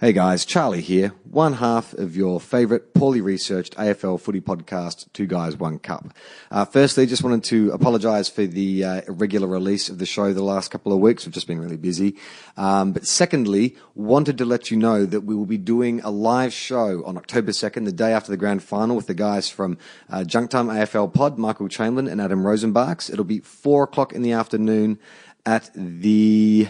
Hey guys, Charlie here, one half of your favourite poorly researched AFL footy podcast, Two Guys, One Cup. Uh, firstly, just wanted to apologise for the uh, irregular release of the show the last couple of weeks. We've just been really busy. Um, but secondly, wanted to let you know that we will be doing a live show on October 2nd, the day after the grand final, with the guys from uh, AFL Pod, Michael Chamberlain and Adam Rozenbachs. It'll be four o'clock in the afternoon at the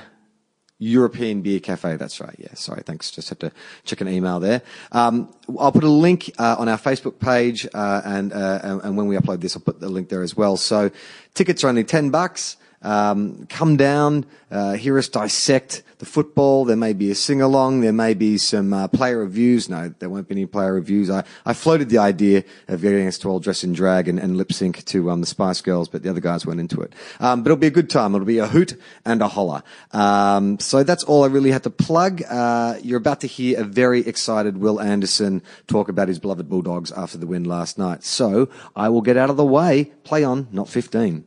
European Beer Cafe. That's right. Yeah. Sorry. Thanks. Just had to check an email there. Um, I'll put a link uh, on our Facebook page, uh, and, uh, and when we upload this, I'll put the link there as well. So tickets are only ten bucks. Um, come down, uh, hear us dissect the football. There may be a sing along. There may be some uh, player reviews. No, there won't be any player reviews. I, I floated the idea of getting us to all dress in drag and, and lip sync to um, the Spice Girls, but the other guys went into it. Um, but it'll be a good time. It'll be a hoot and a holler. Um, so that's all I really had to plug. Uh, you're about to hear a very excited Will Anderson talk about his beloved Bulldogs after the win last night. So I will get out of the way. Play on, not 15.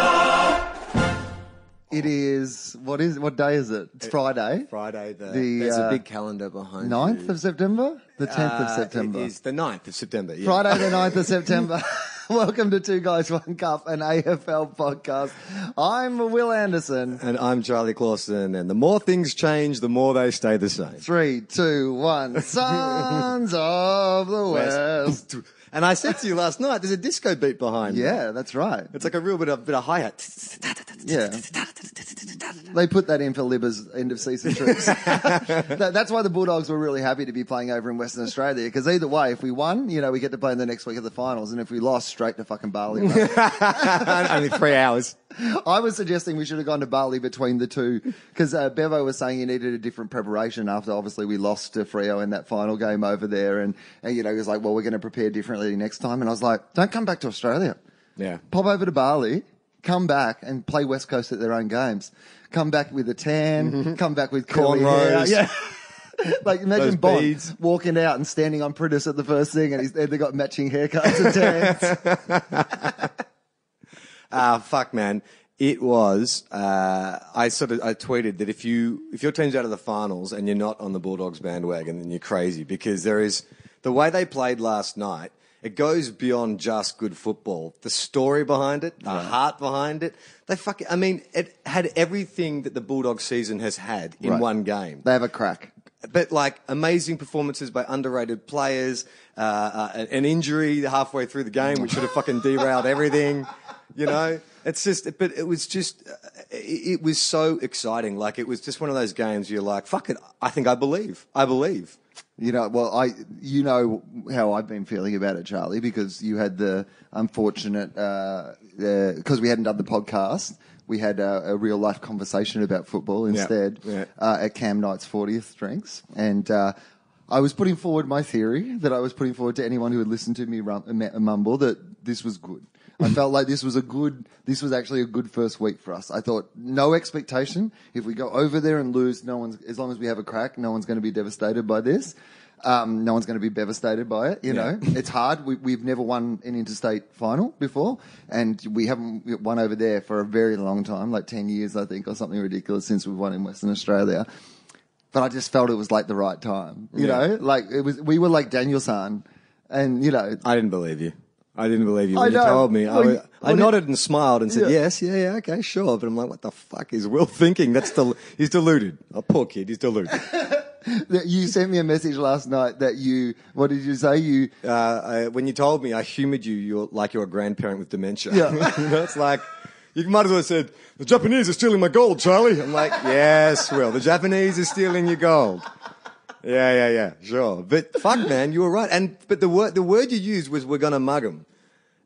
It is what is what day is it? It's Friday. Friday, the, The, there's uh, a big calendar behind 9th you. of September? The 10th of Uh, September. It is the 9th of September. Yeah. Friday the 9th of September. Welcome to Two Guys One Cup, an AFL podcast. I'm Will Anderson. And I'm Charlie Clausen, and the more things change, the more they stay the same. Three, two, one. Sons of the West. And I said to you last night, there's a disco beat behind. me. Yeah, that's right. It's like a real bit of bit of hi hat. Yeah. They put that in for Libba's end of season trips. That- That's why the Bulldogs were really happy to be playing over in Western Australia because either way, if we won, you know, we get to play in the next week of the finals, and if we lost, straight to fucking Bali. Only three hours. I was suggesting we should have gone to Bali between the two because uh, Bevo was saying he needed a different preparation after obviously we lost to Freo in that final game over there, and, and you know he was like, well, we're going to prepare differently next time, and I was like, don't come back to Australia. Yeah. Pop over to Bali, come back and play West Coast at their own games. Come back with a tan, come back with curly hair. Yeah. like imagine Those Bond beads. walking out and standing on Pritis at the first thing, and he's, they've got matching haircuts and tans. Ah, fuck, man. It was. Uh, I sort of I tweeted that if you if your team's out of the finals and you're not on the Bulldogs bandwagon, then you're crazy because there is the way they played last night. It goes beyond just good football. The story behind it, the heart behind it. They fucking. I mean, it had everything that the Bulldog season has had in Right. one game. they have a crack. but like amazing performances by underrated players, uh, uh, an injury halfway through the game which should have fucking derailed everything. You know, it's just, but it was just, uh, it, it was so exciting. Like it was just one of those games you're like, fuck it, I think I believe, I believe. You know, well, I, you know how I've been feeling about it, Charlie, because you had the unfortunate, because we hadn't done the podcast, we had a, a real life conversation about football instead yeah. Uh, at Cam Knight's 40th drinks. And, uh, I was putting forward my theory that I was putting forward to anyone who had listened to me rum, mumble that this was good. I felt like this was a good, this was actually a good first week for us. I thought no expectation. If we go over there and lose, no one's, as long as we have a crack, no one's going to be devastated by this. Um, no one's going to be devastated by it. You know, it's hard. We, we've never won an interstate final before, and we haven't won over there for a very long time, like 10 years, I think, or something ridiculous since we've won in Western Australia but I just felt it was like the right time. You Yeah. know, like it was. We were like Daniel San, and you know, I didn't believe you. I didn't believe you when you told me. I, was- I nodded and smiled and said, Yeah. yes, yeah, yeah, okay, sure. But I'm like, what the fuck is Will thinking? That's del- he's deluded. Oh, poor kid, he's deluded. you sent me a message last night that you. What did you say? You. uh, I, when you told me, I humoured you. You're like you're a grandparent with dementia. Yeah. you know, it's like you might as well have said the Japanese are stealing my gold, Charlie. I'm like, yes, Will, the Japanese are stealing your gold. Yeah, yeah, yeah, sure. But fuck, man, you were right. And but the word the word you used was we're gonna mug them,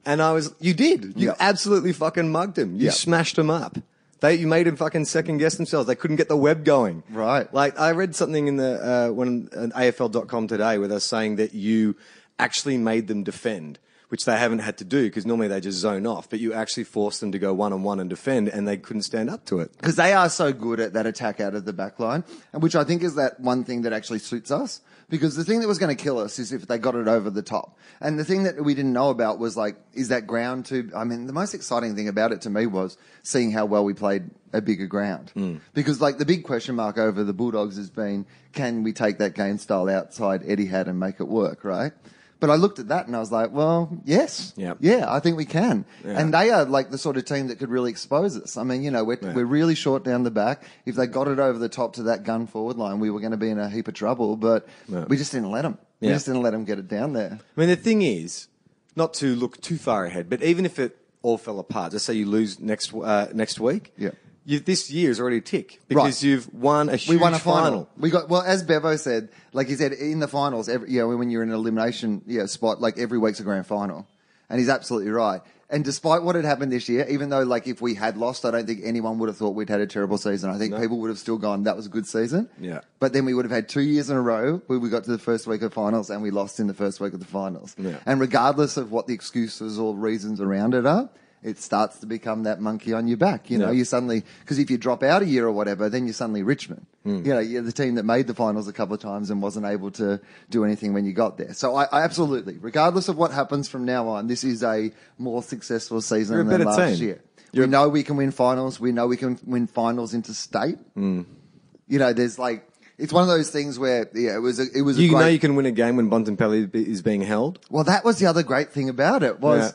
and I was you did. You Yeah. absolutely fucking mugged him. You Yeah. smashed him up. They you made them fucking second guess themselves. They couldn't get the web going. Right. Like I read something in the uh, when uh, AFL.com today where they're saying that you actually made them defend, which they haven't had to do because normally they just zone off. But you actually force them to go one on one and defend, and they couldn't stand up to it. because they are so good at that attack out of the back line, and which I think is that one thing that actually suits us. Because the thing that was going to kill us is if they got it over the top. And the thing that we didn't know about was like, is that ground too? I mean, the most exciting thing about it to me was seeing how well we played a bigger ground. Hmm. Because like the big question mark over the Bulldogs has been, can we take that game style outside Etihad and make it work, right? But I looked at that and I was like, well, yes. Yep. Yeah, I think we can. Yeah. And they are like the sort of team that could really expose us. I mean, you know, we're, Yeah. we're really short down the back. If they got it over the top to that gun forward line, we were going to be in a heap of trouble, but Yeah. we just didn't let them. We just didn't let them get it down there. I mean, the thing is, not to look too far ahead, but even if it all fell apart, just say you lose next uh, next week, Yeah. You, this year is already a tick because Right. you've won a huge We won a final. We got well, as Bevo said, like he said in the finals. Every, you know, when you're in an elimination yeah, spot, like every week's a grand final, and he's absolutely right. And despite what had happened this year, even though like if we had lost, I don't think anyone would have thought we'd had a terrible season. I think No. people would have still gone, "That was a good season." Yeah. But then we would have had two years in a row where we got to the first week of finals and we lost in the first week of the finals. Yeah. And regardless of what the excuses or reasons around it are, it starts to become that monkey on your back. You know, Yeah. you suddenly because if you drop out a year or whatever, then you're suddenly Richmond. Hmm. You know, you're the team that made the finals a couple of times and wasn't able to do anything when you got there. So I, I absolutely, regardless of what happens from now on, this is a more successful season You're than last team. year. You're- we know we can win finals. We know we can win finals interstate. Hmm. You know, there's like it's one of those things where yeah, it was a, it was a You great, know you can win a game when Bontempelli is being held. well, that was the other great thing about it was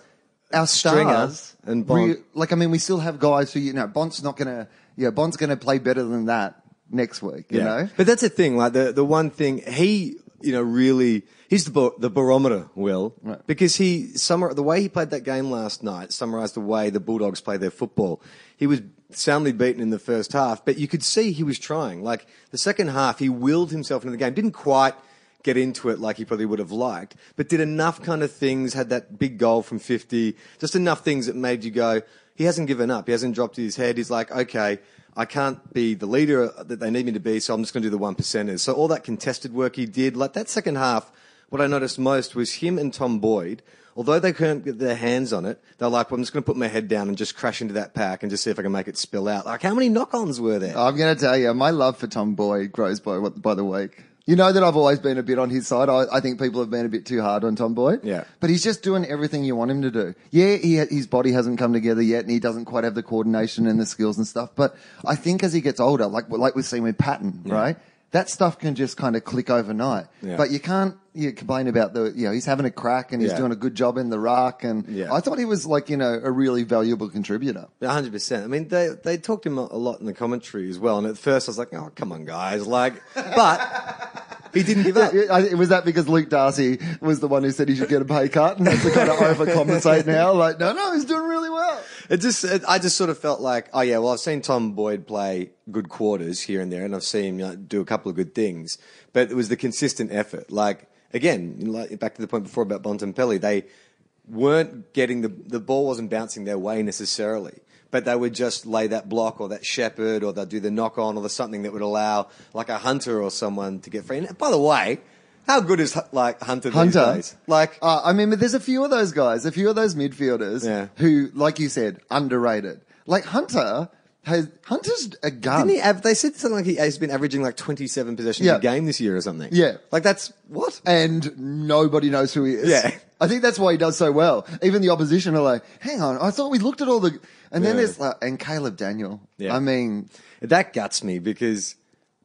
our stars and Bont. re- like I mean, we still have guys who you know Bont's not gonna yeah Bont's gonna play better than that next week. You know, But that's the thing, like the, the one thing he, you know, really, he's the, bar- the barometer, Will, Right. because he, summar, the way he played that game last night summarized the way the Bulldogs play their football. He was soundly beaten in the first half, but you could see he was trying. Like the second half, he willed himself into the game, didn't quite get into it like he probably would have liked, but did enough kind of things, had that big goal from 50, just enough things that made you go, he hasn't given up. He hasn't dropped his head. He's like, okay, I can't be the leader that they need me to be, so I'm just going to do the one percenters. So all that contested work he did, like that second half, what I noticed most was him and Tom Boyd. Although they couldn't get their hands on it, they're like, well, I'm just going to put my head down and just crash into that pack and just see if I can make it spill out. Like, how many knock-ons were there? I'm going to tell you, my love for Tom Boyd grows by what by the week. You know that I've always been a bit on his side. I, I think people have been a bit too hard on Tom Boyd. Yeah. But he's just doing everything you want him to do. Yeah, he, his body hasn't come together yet, and he doesn't quite have the coordination and the skills and stuff. But I think as he gets older, like like we've seen with Patton, right? That stuff can just kind of click overnight. Yeah. But you can't you complain about the you know he's having a crack and he's Yeah. doing a good job in the ruck, and Yeah. I thought he was like you know a really valuable contributor. hundred percent. I mean, they they talked him a lot in the commentary as well. And at first, I was like, "Oh, come on, guys!" Like, but he didn't give up. Yeah, I- Was that because Luke Darcy was the one who said he should get a pay cut and has to kind of overcompensate now? Like, no, no, he's doing really well. It just, it, I just sort of felt like, oh yeah, well, I've seen Tom Boyd play good quarters here and there, and I've seen him you know, do a couple of good things, but it was the consistent effort. Like again, like, back to the point before about Bontempelli, they weren't getting the the ball wasn't bouncing their way necessarily. But they would just lay that block or that shepherd or they'd do the knock on or the something that would allow like a hunter or someone to get free. And by the way, how good is like Hunter, Hunter, these days? Like uh, I mean, but there's a few of those guys, a few of those midfielders Yeah. who, like you said, underrated. Like Hunter has Hunter's a gun. Didn't he? Av- they said something like he, he's been averaging like twenty-seven possessions Yeah. a game this year or something. Yeah. like that's what? and nobody knows who he is. Yeah. I think that's why he does so well. Even the opposition are like, hang on, I thought we looked at all the, and then Yeah. there's like, and Caleb Daniel. Yeah. I mean, That guts me because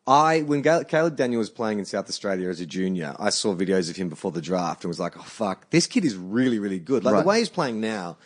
I, when Gal- Caleb Daniel was playing in South Australia as a junior, I saw videos of him before the draft and was like, oh fuck, this kid is really, really good. Like Right. the way he's playing now,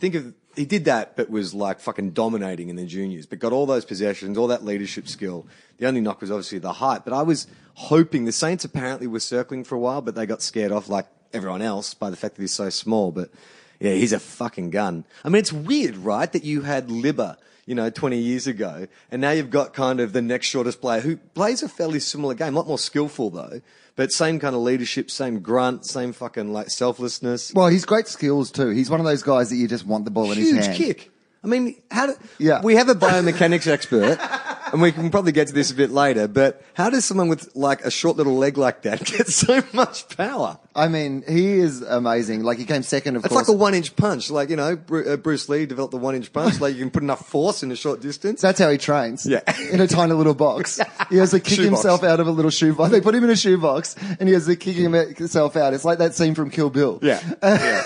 think of, he did that, but was like fucking dominating in the juniors, but got all those possessions, all that leadership skill. The only knock was obviously the height, but I was hoping the Saints apparently were circling for a while, but they got scared off like everyone else by the fact that he's so small. But yeah, he's a fucking gun. I mean, it's weird, right? That you had Libba, you know, 20 years ago, and now you've got kind of the next shortest player who plays a fairly similar game, a lot more skillful though, but same kind of leadership, same grunt, same fucking like selflessness. well, he's great skills too. He's one of those guys that you just want the ball in his Huge hand. kick. I mean, how do, Yeah. we have a biomechanics expert, and we can probably get to this a bit later, but how does someone with like a short little leg like that get so much power? I mean, he is amazing. Like he came second, of It's course. like a one inch punch. Like, you know, uh, Bruce Lee developed the one inch punch. Like, you can put enough force in a short distance. That's how he trains. Yeah. In a tiny little box. He has to kick Shoebox. himself out of a little shoebox. They put him in a shoebox and he has to kick himself out. It's like that scene from Kill Bill. yeah. yeah.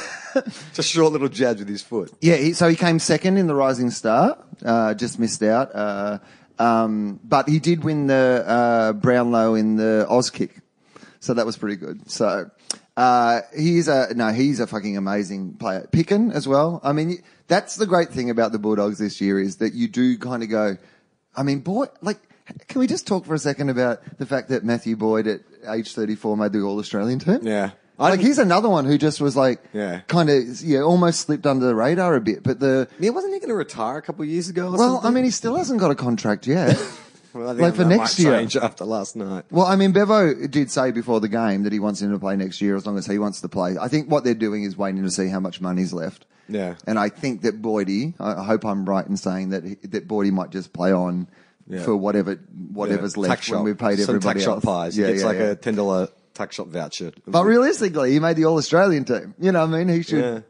Just short little jabs with his foot. Yeah, he, so he came second in the Rising Star, uh, just missed out. Uh, um, but he did win the uh, Brownlow in the Oz kick, so that was pretty good. So uh, he's a no, he's a fucking amazing player. Picken as well. I mean, that's the great thing about the Bulldogs this year is that you do kind of go. I mean, boy, like, can we just talk for a second about the fact that Matthew Boyd at age thirty-four made the All Australian team? Yeah. Like he's another one who just was like, Yeah. kind of, yeah, almost slipped under the radar a bit. But the Yeah, wasn't he going to retire a couple of years ago? Or well, something? I mean, he still hasn't got a contract yet. Well, I think like for that next might year. change after last night. well, I mean, Bevo did say before the game that he wants him to play next year as long as he wants to play. I think what they're doing is waiting to see how much money's left. Yeah. And I think that Boydie, I I hope I'm right in saying that he, that Boydie might just play on Yeah. for whatever whatever's left tax when shop. we've paid Some everybody tax shop else. pies. Yeah, it's yeah, like yeah. a ten dollar tax shop voucher. But realistically, he made the All Australian team. You know what I mean? He should. Yeah.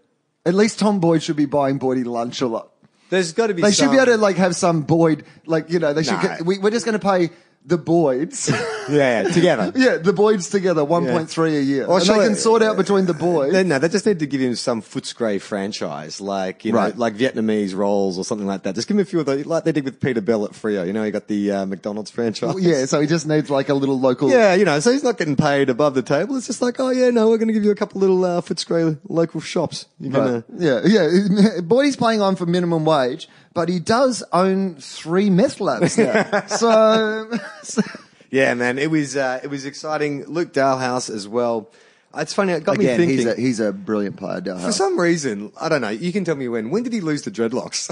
At least Tom Boyd should be buying Boydie lunch a lot. there's got to be. They should be able to like have some Boyd, like you know, they should. No. Get, we, we're just going to pay the Boyds. Yeah, yeah, together. yeah, the Boyds together, one point three a year, Or and they can sort out between the boys. They, no, they just need to give him some Footscray franchise, like you know, like Vietnamese rolls or something like that. Just give him a few of the, like they did with Peter Bell at Freo. You know, he got the uh, McDonald's franchise. yeah, so he just needs like a little local. Yeah, you know, so he's not getting paid above the table. It's just like, oh yeah, no, we're going to give you a couple little uh, Footscray local shops. You're gonna, Yeah, yeah. Boydie's playing on for minimum wage, but he does own three meth labs now. so, so- yeah, man, it was uh, it was exciting. Luke Dahlhaus as well. It's funny. It got again, me thinking. he's a he's a brilliant player. Dahlhaus. for some reason, I don't know. You can tell me when. When did he lose the dreadlocks?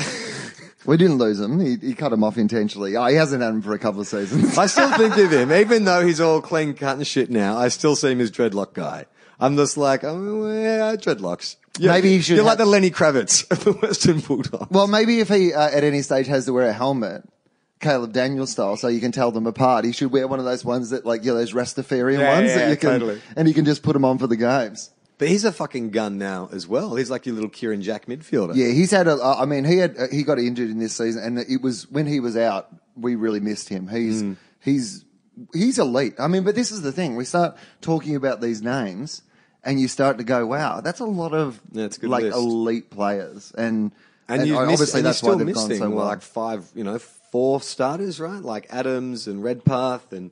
we didn't lose him. He, he cut him off intentionally. Oh, he hasn't had him for a couple of seasons. I still think of him, even though he's all clean cut and shit now. I still see him as dreadlock guy. I'm just like, oh, yeah, dreadlocks. Maybe he should You're like the Lenny Kravitz of the Western Bulldog. Well, maybe if he uh, at any stage has to wear a helmet, Caleb Daniels style, so you can tell them apart, he should wear one of those ones that like you know, those Rastafarian Yeah, ones yeah, that you can, totally. and you can just put them on for the games. But he's a fucking gun now as well. He's like your little Kieran Jack midfielder. Yeah, he's had a. uh, I mean, he had uh, he got injured in this season, and it was when he was out, we really missed him. He's Mm. he's he's elite. I mean, but this is the thing: we start talking about these names, and you start to go, "Wow, that's a lot of Yeah, it's a good like list. elite players." And And, you obviously missed, and that's you're why still they've gone missing so well. like five, you know, four starters, right? Like Adams and Redpath and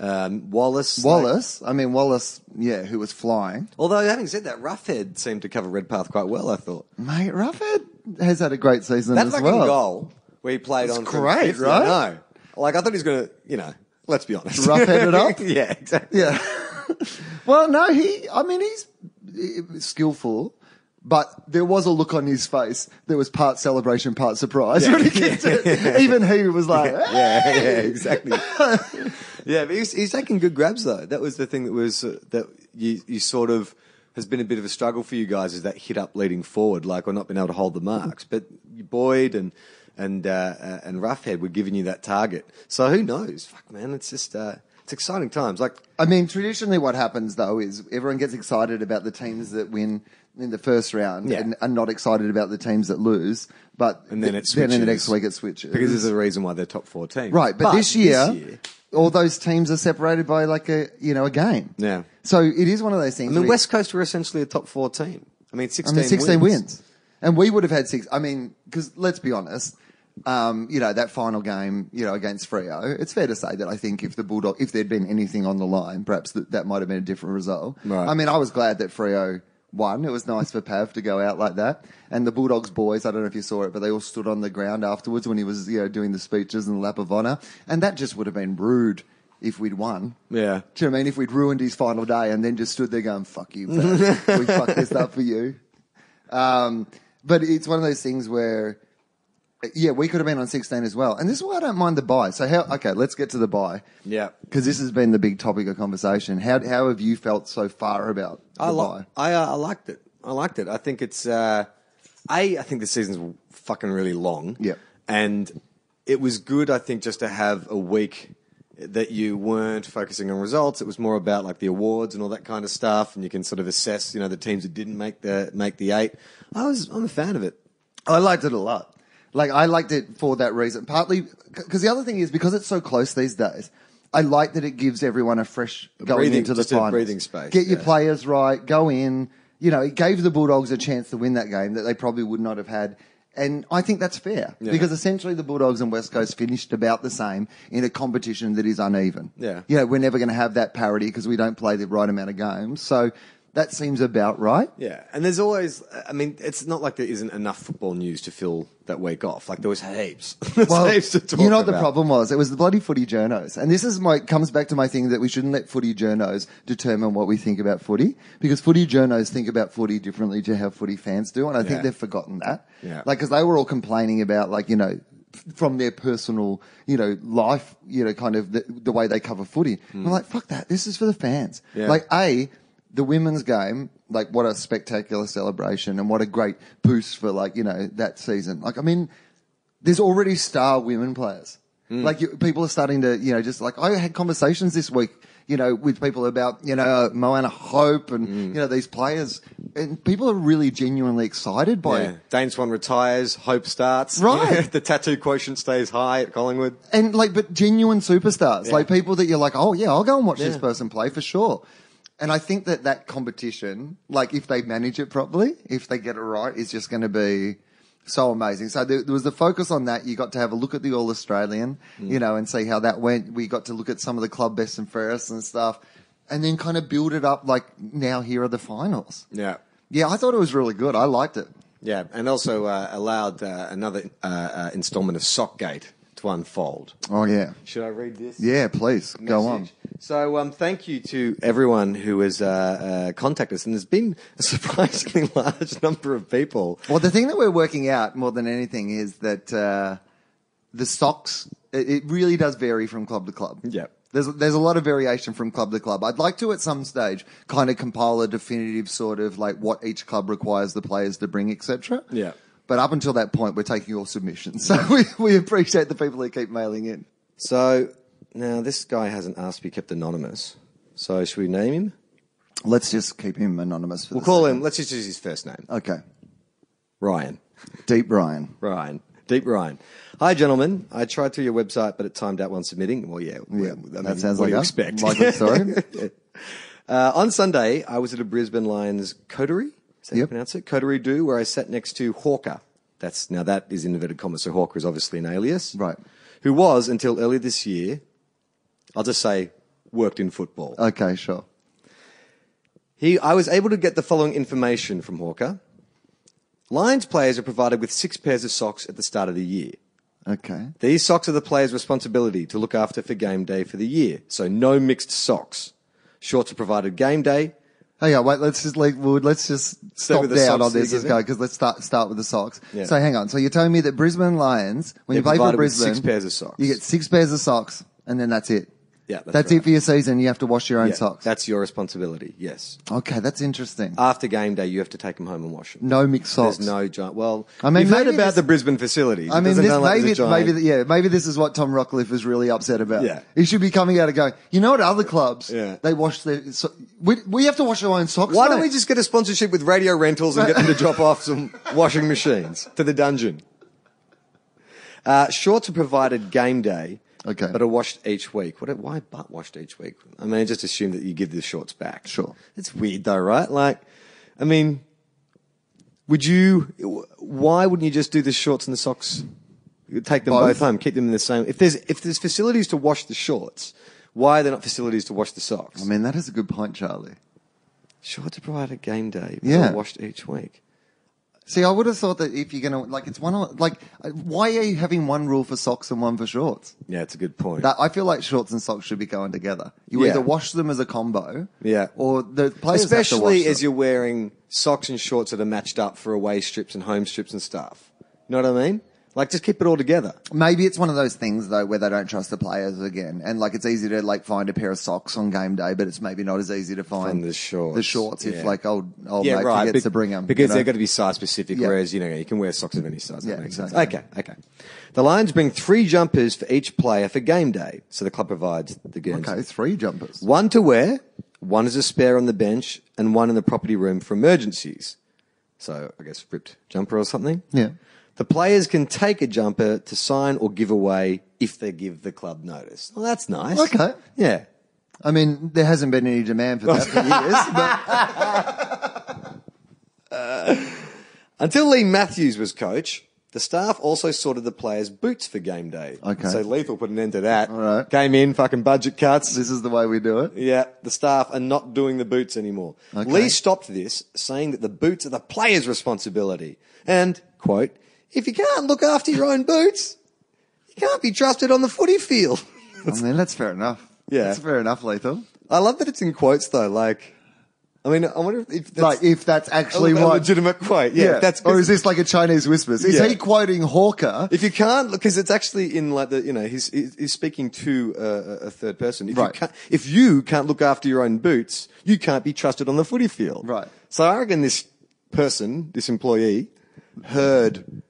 um, Wallace. Like- Wallace, I mean Wallace, yeah, who was flying. although having said that, Roughead seemed to cover Redpath quite well. I thought Mate, Roughead has had a great season that as fucking well. goal where he played on from great, 50, right? I know. Like I thought he was going to, you know. Let's be honest. Rough-headed up? yeah, exactly. Yeah. well, no, he. I mean, he's skillful, but there was a look on his face. There was part celebration, part surprise when he kicked it. Even he was like, yeah, yeah, exactly. yeah, but he's, he's taking good grabs though. That was the thing that was uh, that you you sort of has been a bit of a struggle for you guys is that hit up leading forward, like or not being able to hold the marks. But Boyd and and uh, and Roughead were giving you that target. So who knows? Fuck, man, it's just uh, it's exciting times. Like I mean, traditionally, what happens though is everyone gets excited about the teams that win in the first round, Yeah. and are not excited about the teams that lose. But And then it then in the switches. next week it switches because there's a reason why they're top four teams. Right, but, this, year, all those teams are separated by like a you know a game. Yeah. So it is one of those things. I mean, where- West Coast were essentially a top four team. I mean, I mean, 16 wins. wins. And we would have had six. I mean, because let's be honest, um, you know, that final game, you know, against Freo, it's fair to say that I think if the Bulldog, if there'd been anything on the line, perhaps that, that might have been a different result. Right. I mean, I was glad that Freo won. It was nice for Pav to go out like that. And the Bulldogs boys, I don't know if you saw it, but they all stood on the ground afterwards when he was, you know, doing the speeches and the lap of honour. And that just would have been rude if we'd won. Yeah. Do you know what I mean? If we'd ruined his final day and then just stood there going, fuck you, we fucked this up for you. Um, but it's one of those things where, yeah, we could have been on 16 as well. And this is why I don't mind the bye. So how, okay, let's get to the bye. Yeah. Because this has been the big topic of conversation. How, how have you felt so far about the I, bye? li- I, uh, I liked it. I liked it. I think it's, uh, A, I think the season's fucking really long. Yeah. And it was good, I think, just to have a week that you weren't focusing on results. It was more about like the awards and all that kind of stuff, and you can sort of assess, you know, the teams that didn't make the make the eight. I was, I'm a fan of it. I liked it a lot. Like I liked it for that reason. Partly because the other thing is because it's so close these days. I like that it gives everyone a fresh going breathing- into the finals. breathing space, Get your players right. Go in. You know, it gave the Bulldogs a chance to win that game that they probably would not have had. And I think that's fair Yeah. because essentially the Bulldogs and West Coast finished about the same in a competition that is uneven. Yeah. You know, we're never going to have that parity because we don't play the right amount of games. So that seems about right. Yeah, and there's always, I mean, it's not like there isn't enough football news to fill that week off. Like there was heaps. There's Well, heaps to talk you know what the problem was? It was the bloody footy journos. And this is my, comes back to my thing that we shouldn't let footy journos determine what we think about footy. Because footy journos think about footy differently to how footy fans do. And I Yeah. think they've forgotten that. Yeah. Like, cause they were all complaining about like, you know, from their personal, you know, life, you know, kind of the, the way they cover footy. Mm. I'm like, fuck that. This is for the fans. Yeah. Like, A, the women's game, like what a spectacular celebration and what a great boost for like, you know, that season. Like, I mean, there's already star women players. Hmm. Like you, people are starting to, you know, just like I had conversations this week, you know, with people about, you know, Moana Hope and Hmm. you know these players, and people are really genuinely excited by Yeah. it. Dane Swan retires, Hope starts. Right. the tattoo quotient stays high at Collingwood. And like, but genuine superstars, Yeah. like people that you're like, oh yeah, I'll go and watch this person play for sure. And I think that that competition, like if they manage it properly, if they get it right, is just going to be so amazing. So there, there was the focus on that. You got to have a look at the All Australian, Mm. you know, and see how that went. We got to look at some of the club best and fairest and stuff, and then kind of build it up. Like now, here are the finals. Yeah. Yeah, I thought it was really good. I liked it. Yeah, and also uh, allowed uh, another uh, uh, installment of Sockgate to unfold. Oh yeah, Should I read this? yeah. Please go on. So, um, thank you to everyone who has uh, uh, contacted us, and there's been a surprisingly large number of people. Well, the thing that we're working out more than anything is that uh, the socks. It, it really does vary from club to club. Yep. There's there's a lot of variation from club to club. I'd like to at some stage kind of compile a definitive sort of like what each club requires the players to bring, etc. Yeah. But up until that point, we're taking all submissions. So we, we appreciate the people who keep mailing in. So now this guy hasn't asked to be kept anonymous. So should we name him? Let's just keep him anonymous. For We'll call second. him. Let's just use his first name, Okay. Ryan. Deep Ryan. Ryan. Deep Ryan. Hi, gentlemen. I tried through your website, but it timed out when submitting. Well, yeah. Yeah, I that sounds what like do you a expect? story. Uh, on Sunday, I was at a Brisbane Lions coterie. Is that how you Yep. pronounce it? Coterie do, where I sat next to Hawker. That's now that is inverted commas. So Hawker is obviously an alias, Right. Who was until earlier this year. I'll just say worked in football. Okay, sure. He, I was able to get the following information from Hawker. Lions players are provided with six pairs of socks at the start of the year. Okay. These socks are the player's responsibility to look after for game day for the year. So no mixed socks. Shorts are provided game day. Oh, hang on, wait. Let's just like, let's just stop with the down socks on this that as you go give because let's start start with the socks. Yeah. So hang on. So you're telling me that Brisbane Lions, when you play for provided with Brisbane, six pairs of socks. you get six pairs of socks, and then that's it. Yeah, that's that's right. it for your season. You have to wash your own Yeah, socks. That's your responsibility. Yes. okay, that's interesting. After game day, you have to take them home and wash them. no mixed socks. There's no giant. Well, I mean, you've heard maybe about this- the Brisbane facilities. I It mean, doesn't this, sound like maybe, there's a giant- maybe, yeah, maybe this is what Tom Rockliff is really upset about. Yeah. he should be coming out and going. You know what? Other clubs, Yeah. they wash their. So, we, we have to wash our own socks. Why don't mate. we just get a sponsorship with Radio Rentals and get them to drop off some washing machines to the dungeon? Uh, shorts are provided game day, Okay. but are washed each week. What? Why butt washed each week? I mean, just assume that you give the shorts back. Sure. It's weird though, right? Like, I mean, would you? Why wouldn't you just do the shorts and the socks? You take them both, Both? home, keep them in the same. If there's if there's facilities to wash the shorts, why are there not facilities to wash the socks? I mean, that is a good point, Charlie. Shorts are provided game day, but Yeah. washed each week. See, I would have thought that if you're gonna like, it's one like, uh, why are you having one rule for socks and one for shorts? Yeah, it's a good point. That I feel like shorts and socks should be going together. You Yeah. either wash them as a combo, Yeah. or the players to Especially as you're wearing socks and shorts that are matched up for away strips and home strips and stuff. You know what I mean? Like, just keep it all together. Maybe it's one of those things though where they don't trust the players again, and like it's easy to like find a pair of socks on game day, but it's maybe not as easy to find Find the shorts, The shorts if yeah. like old old mate forgets be- to bring them because they're going to be size specific. Yeah. Whereas you know you can wear socks of any size. That Yeah, makes exactly. sense. Okay, okay. The Lions bring three jumpers for each player for game day, so the club provides the Guernsey. okay. Three jumpers. One to wear, one as a spare on the bench, and one in the property room for emergencies. So I guess ripped jumper or something. Yeah. The players can take a jumper to sign or give away if they give the club notice. Well, that's nice. Okay. Yeah. I mean, there hasn't been any demand for that for years, but Until Leigh Matthews was coach, the staff also sorted the players' boots for game day. Okay. So Lethal put an end to that. All right. Came in, fucking budget cuts. this is the way we do it. Yeah, the staff are not doing the boots anymore. Okay. Leigh stopped this, saying that the boots are the player's responsibility. And, quote, if you can't look after your own boots, you can't be trusted on the footy field. I mean, that's fair enough. Yeah. That's fair enough, Lethal. I love that it's in quotes though. Like, I mean, I wonder if that's Like, if that's actually a, a what. legitimate quote. Yeah, if that's or is this like a Chinese whispers? Is Yeah. he quoting Hawker? If you can't, because it's actually in like the, you know, he's he's he's speaking to uh, a, a third person. If Right. you can't, if you can't look after your own boots, you can't be trusted on the footy field. Right. So I reckon this person, this employee, heard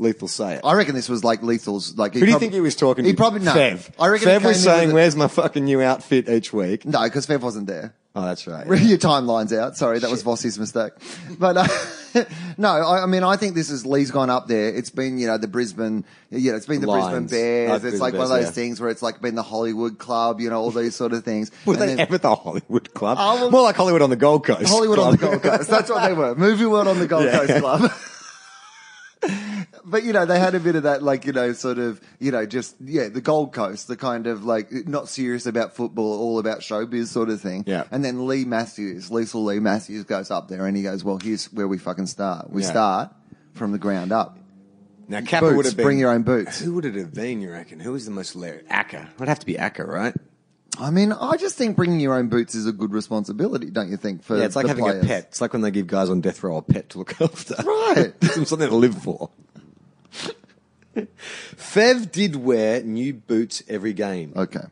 Lethal say it. I reckon this was like Lethal's. Like, Who do you think he was talking to? He probably no. Fev. I reckon Fev he was in saying, with "Where's my fucking new outfit each week?" no, because Fev wasn't there. Oh, that's right. Read your timelines out. Sorry, that was Vossi's mistake. But uh, no, I, I mean, I think this is Leigh's gone up there. It's been, you know, the Brisbane, you know, it's been the Lions. Brisbane Bears. Oh, it's Brisbane like one of Bears, those yeah. things where it's like been the Hollywood Club, you know, all these sort of things. Were And they then ever the Hollywood Club? Oh, well- More like Hollywood on the Gold Coast. Hollywood on the Gold Coast. That's what they were. Movie World on the Gold Yeah. Coast Club. But you know, they had a bit of that, like you know, sort of, you know, just yeah, the Gold Coast, the kind of like not serious about football, all about showbiz sort of thing. Yeah. And then Leigh Matthews, Lethal Leigh Matthews goes up there and he goes, "Well, here's where we fucking start. We Yeah. start from the ground up. Now, Kappa Boots, would have been. bring your own boots." Who would it have been, you reckon? Who was the most hilarious? Acker. It'd have to be Acker, right? I mean, I just think bringing your own boots is a good responsibility, don't you think? For Yeah, it's like having players? a pet. It's like when they give guys on death row a pet to look after. Right. Something to live for. Fev did wear new boots every game, Okay.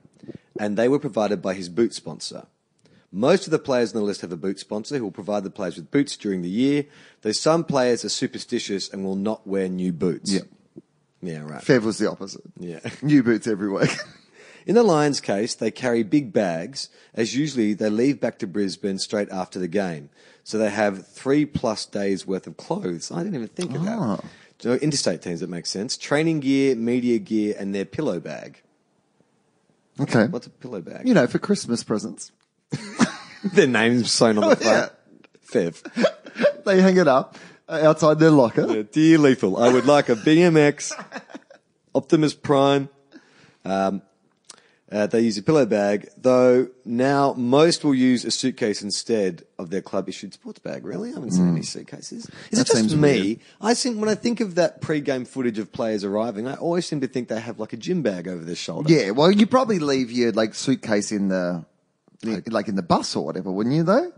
and they were provided by his boot sponsor. Most of the players on the list have a boot sponsor who will provide the players with boots during the year, though some players are superstitious and will not wear new boots. Yeah. Yeah, right. Fev was the opposite. Yeah. New boots every week. In the Lions' case, they carry big bags, as usually they leave back to Brisbane straight after the game. So they have three plus days worth of clothes. I didn't even think of Oh. that. So interstate teams, that makes sense. Training gear, media gear, and their pillow bag. okay. What's a pillow bag? You know, for Christmas presents. their names sewn on the front. Fev. They hang it up uh, outside their locker. Uh, Dear Lethal, I would like a BMX, Optimus Prime. Um, uh, they use a pillow bag, though now most will use a suitcase instead of their club issued sports bag. Really? I haven't seen any suitcases. Is. That it just seems me? weird. I think when I think of that pre-game footage of players arriving, I always seem to think they have like a gym bag over their shoulder. Yeah, well, you probably leave your like suitcase in the, like in the bus or whatever, wouldn't you? Though,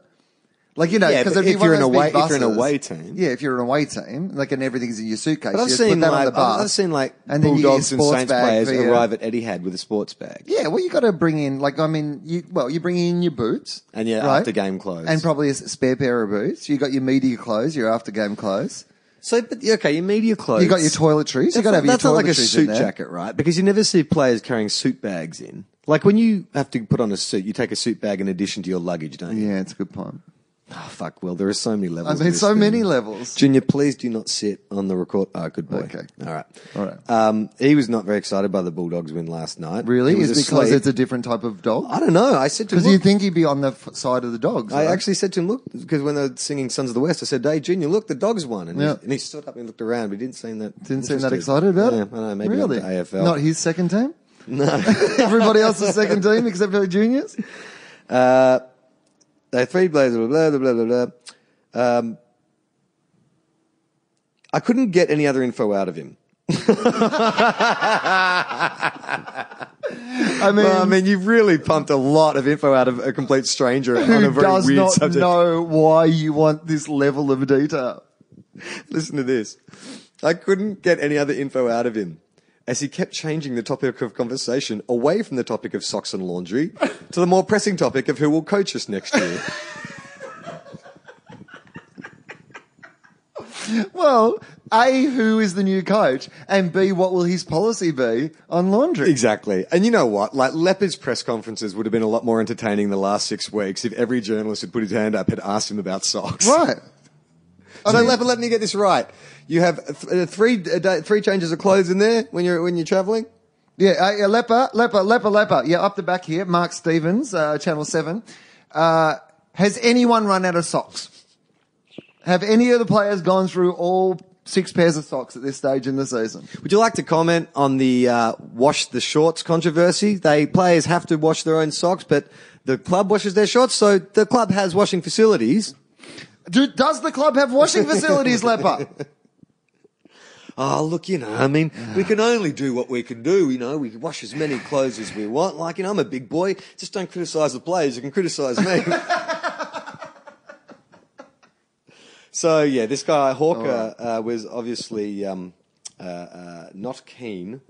like you know, Yeah, because but if you're an away- if you're an away team. yeah, if you're in a away team, like and everything's in your suitcase, But you I've seen like on the bus. I've seen like and Bulldogs and sports Saints players your- arrive at Etihad with a sports bag. Yeah, well, you got to bring in like I mean, you well, you bring in your boots And your right? after game clothes. and probably a spare pair of boots. You got your media clothes, your after game clothes. So, but okay, your media clothes. You got your toiletries. You got to have your that's not like a toiletries in suit jacket, right? Because you never see players carrying suit bags in. Like when you have to put on a suit, you take a suit bag in addition to your luggage, don't you? Yeah, it's a good point. Oh, fuck, Will, there are so many I levels. of mean, this so thing. many levels. Junior, please do not sit on the record. Oh, good boy. Okay. All right. All right. Um, he was not very excited by the Bulldogs win last night. Really? Is it because asleep. it's a different type of dog? I don't know. I said to him, Because you think he'd be on the f- side of the dogs. I right? actually said to him, look, because when they were singing Sons of the West, I said, hey, Junior, look, the dogs won. And, Yeah. he, and he stood up and looked around, but he didn't seem that didn't seem that excited about yeah, it. I don't know, maybe really? not the AFL. Not his second team. No, everybody else's second team except for the juniors. Uh, they three players, blah, blah, blah, blah, blah, blah. Um, I couldn't get any other info out of him. I mean, Well, I mean, you've really pumped a lot of info out of a complete stranger on a very weird subject. who very does weird not subject. know why you want this level of detail? Listen to this. I couldn't get any other info out of him as he kept changing the topic of conversation away from the topic of socks and laundry to the more pressing topic of who will coach us next year. Well, A, who is the new coach? And B, what will his policy be on laundry? exactly. And you know what? Like Leppa's press conferences would have been a lot more entertaining the last six weeks if every journalist who put his hand up had asked him about socks. Right. So Leppa, let me get this right. You have th- uh, three uh, three changes of clothes in there when you're when you're traveling. Yeah, uh, yeah, Leppa, Leppa, Leppa, Leppa. Yeah, up the back here, Mark Stevens, uh, Channel 7. Uh, has anyone run out of socks? Have any of the players gone through all six pairs of socks at this stage in the season? Would you like to comment on the uh, wash the shorts controversy? They players have to wash their own socks, but the club washes their shorts, so the club has washing facilities. Do, does the club have washing facilities, Leppa? Oh, look, you know, I mean, we can only do what we can do. You know, we can wash as many clothes as we want. Like, you know, I'm a big boy. Just don't criticise the players. You can criticise me. so, yeah, this guy, Hawker, uh, was obviously um, uh, uh, not keen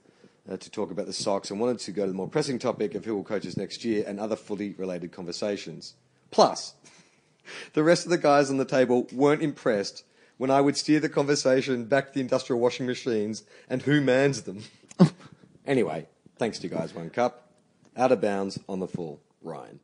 uh, to talk about the socks and wanted to go to the more pressing topic of who will coach us next year and other fully related conversations. Plus, the rest of the guys on the table weren't impressed when I would steer the conversation back to the industrial washing machines and who mans them. anyway, thanks to you guys, one cup. Out of bounds on the full. Ryan.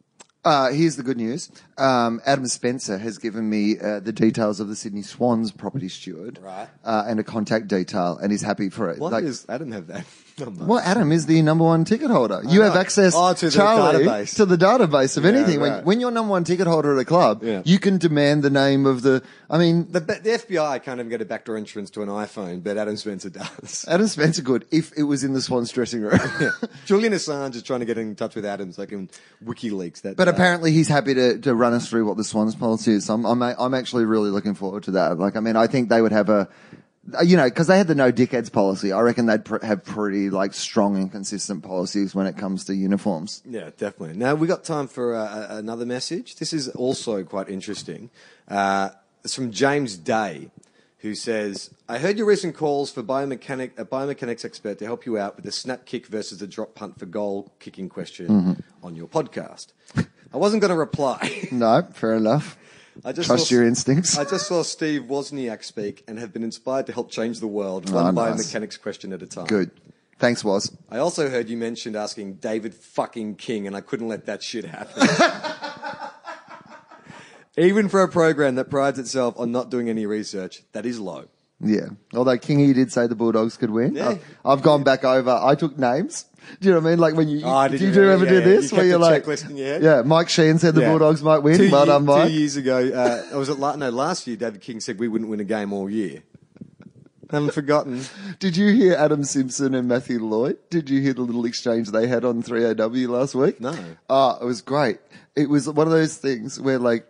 Uh, here's the good news. Um, Adam Spencer has given me uh, the details of the Sydney Swans property steward, Right. Uh, and a contact detail, and he's happy for it. Why Like- does Adam have that number? Well, Adam is the number one ticket holder. You have access, Oh, to the Charlie, database. to the database of Yeah, anything. When, right. when you're number one ticket holder at a club, Yeah. you can demand the name of the. I mean, The, the FBI can't even get a backdoor entrance to an iPhone, but Adam Spencer does. Adam Spencer could if it was in the Swans dressing room. Julian Assange is trying to get in touch with Adam so I can WikiLeaks that. But uh, apparently he's happy to, to run us through what the Swans policy is. So I'm, I'm, I'm actually really looking forward to that. Like, I mean, I think they would have a, you know, because they had the no dickheads policy. I reckon they'd pr- have pretty like strong and consistent policies when it comes to uniforms. Yeah, definitely. Now we got time for uh, another message. This is also quite interesting. Uh, it's from James Day, who says, "I heard your recent calls for biomechanic a biomechanics expert to help you out with the snap kick versus the drop punt for goal kicking question on your podcast." I wasn't going to reply. No, fair enough. I just Trust saw, your instincts. I just saw Steve Wozniak speak and have been inspired to help change the world, Oh, one nice. biomechanics question at a time. Good. Thanks, Woz. I also heard you mentioned asking David fucking King, and I couldn't let that shit happen. Even for a program that prides itself on not doing any research, that is low. Yeah. Although Kingy did say the Bulldogs could win. Yeah. I've, I've gone back over. I took names. Do you know what I mean? Like when you, Oh, did do you you ever Yeah, do this You where you're like, checklist in your yeah, Mike Sheehan said the Yeah. Bulldogs might win. Two, well done, Mike. two years ago, uh, was it la- no last year? David King said we wouldn't win a game all year. Haven't forgotten. Did you hear Adam Simpson and Matthew Lloyd? Did you hear the little exchange they had on 3AW last week? No. Oh, it was great. It was one of those things where like,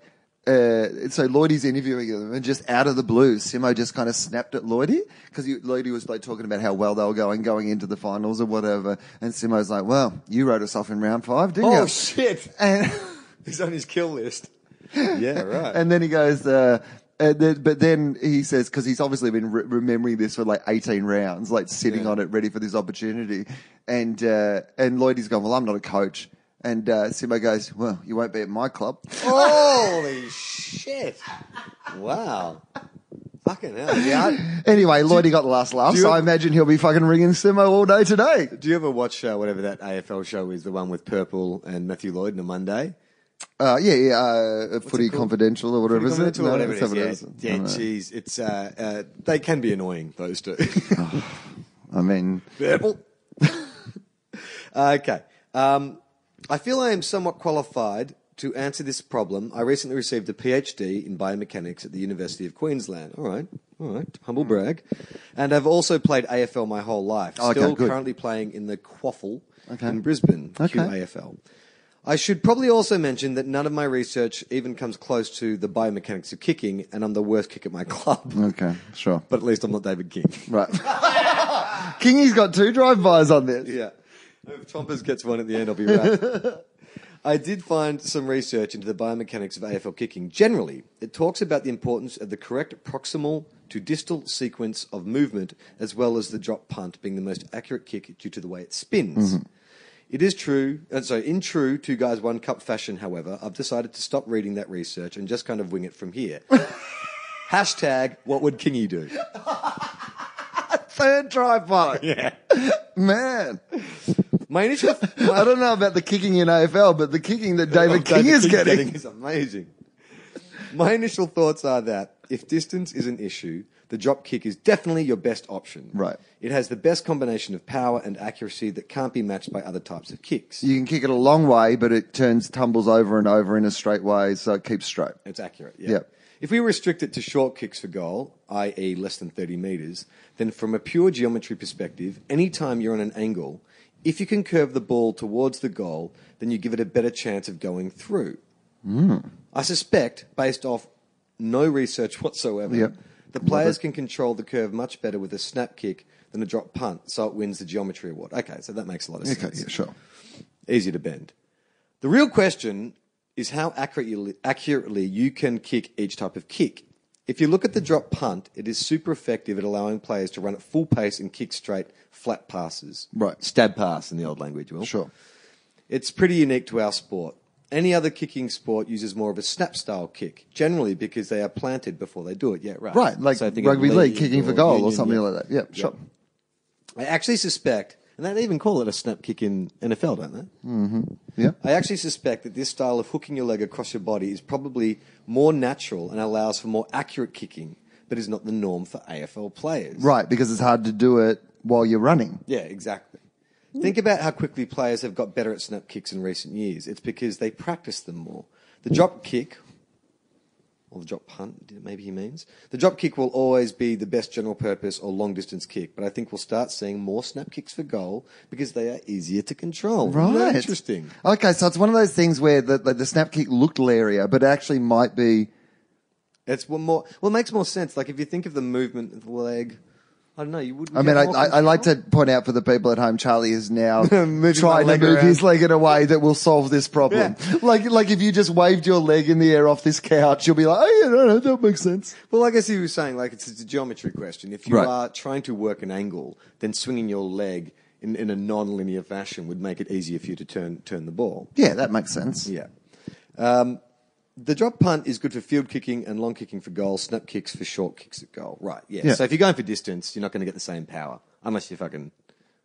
uh, so Lloydie's interviewing them and just out of the blue, Simo just kind of snapped at Lloydie because Lloydie was like talking about how well they were going, going into the finals or whatever. And Simo's like, well, you wrote us off in round five, didn't you? Oh shit! And, He's on his kill list. Yeah, right. and then he goes, uh, and then, but then he says, because he's obviously been re- remembering this for like 18 rounds, like sitting Yeah. on it, ready for this opportunity. And, uh, and Lloydie's gone, well, I'm not a coach. And, uh, Simo goes, well, you won't be at my club. Holy shit! Wow. Fucking hell. Yeah. Anyway, Lloydie got the last laugh, do you so I imagine he'll be fucking ringing Simo all day today. Do you ever watch uh, whatever that AFL show is, the one with Purple and Matthew Lloyd on a Monday? Uh, yeah, yeah, uh, Footy called? Confidential or whatever is it? Confidential or whatever it that's is. what Yeah, yeah, geez, it's uh, uh, they can be annoying those two. I mean, Purple. okay, um, I feel I am somewhat qualified to answer this problem. I recently received a PhD in biomechanics at the University of Queensland. All right, all right, humble hmm. brag, and I've also played AFL my whole life. Okay, Still good. currently playing in the Quaffle Okay. in Brisbane, Okay. QAFL. I should probably also mention that none of my research even comes close to the biomechanics of kicking, and I'm the worst kick at my club. okay, sure. But at least I'm not David King. Right. Kingy's got two drive-bys on this. yeah. If Chompers gets one at the end, I'll be right. I did find some research into the biomechanics of AFL kicking. Generally, it talks about the importance of the correct proximal to distal sequence of movement, as well as the drop punt being the most accurate kick due to the way it spins. Mm-hmm. It is true, uh, and so in true two guys one cup fashion, however, I've decided to stop reading that research and just kind of wing it from here. Hashtag what would Kingy do? Third try. Yeah. Man, My initial I don't know about the kicking in AFL, but the kicking that David King is King's getting. is amazing. My initial thoughts are that if distance is an issue, the drop kick is definitely your best option. Right. It has the best combination of power and accuracy that can't be matched by other types of kicks. You can kick it a long way, but it turns, tumbles over and over in a straight way, so it keeps straight. It's accurate, yeah. Yep. If we restrict it to short kicks for goal, i.e., less than 30 metres, then from a pure geometry perspective, anytime you're on an angle, if you can curve the ball towards the goal, then you give it a better chance of going through. Hmm. I suspect, based off no research whatsoever, Yep. the players can control the curve much better with a snap kick than a drop punt, so it wins the geometry award. Okay, so that makes a lot of Okay, sense yeah, sure. Easy to bend. The real question is how accurately, accurately you can kick each type of kick. If you look at the drop punt, it is super effective at allowing players to run at full pace and kick straight, flat passes. Right. Stab pass in the old language, Will. Sure. It's pretty unique to our sport. Any other kicking sport uses more of a snap style kick, generally because they are planted before they do it. Yeah, right. Right, like So think of rugby league, kicking for goal or union, something yeah. like that. Yeah, sure. I actually suspect, and they even call it a snap kick in NFL, don't they? Mm-hmm. Yeah. I actually suspect that this style of hooking your leg across your body is probably more natural and allows for more accurate kicking, but is not the norm for AFL players. Right, because it's hard to do it while you're running. Yeah, exactly. Think about how quickly players have got better at snap kicks in recent years. It's because they practice them more. The drop kick, or the drop punt, maybe he means, the drop kick will always be the best general purpose or long distance kick, but I think we'll start seeing more snap kicks for goal because they are easier to control. Right. Interesting. Okay, so it's one of those things where the, the, the snap kick looked lairier, but it actually might be. It's one more. Well, it makes more sense. Like if you think of the movement of the leg, I don't know. You wouldn't. I mean, I, I, I like to point out for the people at home, Charlie is now Moving trying to leg move around. his leg in a way that will solve this problem. Like, like if you just waved your leg in the air off this couch, you'll be like, oh yeah, no, no, that makes sense. Well, I guess he was saying like it's, it's a geometry question. If you Right. are trying to work an angle, then swinging your leg in, in a non-linear fashion would make it easier for you to turn turn the ball. Yeah, that makes sense. Yeah. Um, the drop punt is good for field kicking and long kicking for goal. Snap kicks for short kicks at goal. Right. Yeah. Yeah. So if you're going for distance, you're not going to get the same power unless you're fucking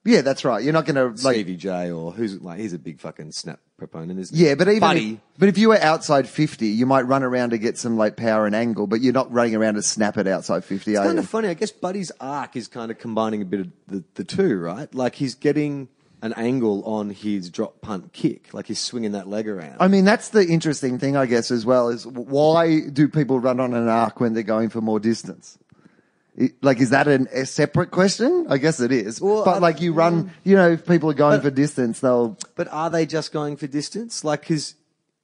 Yeah, that's right. You're not going to like. Stevie J or who's like he's a big fucking snap proponent, isn't he? Yeah, but even Buddy. if, but if you were outside 50, you might run around to get some like power and angle, but you're not running around to snap it outside 50, It's are kind you? of funny. I guess Buddy's arc is kind of combining a bit of the, the two, right? Like he's getting an angle on his drop punt kick, like he's swinging that leg around. I mean, that's the interesting thing, I guess, as well, is why do people run on an arc when they're going for more distance? It- like, is that an, a separate question? I guess it is. Well, but like, you run, you know, if people are going But- for distance, they'll, but are they just going for distance? Like, because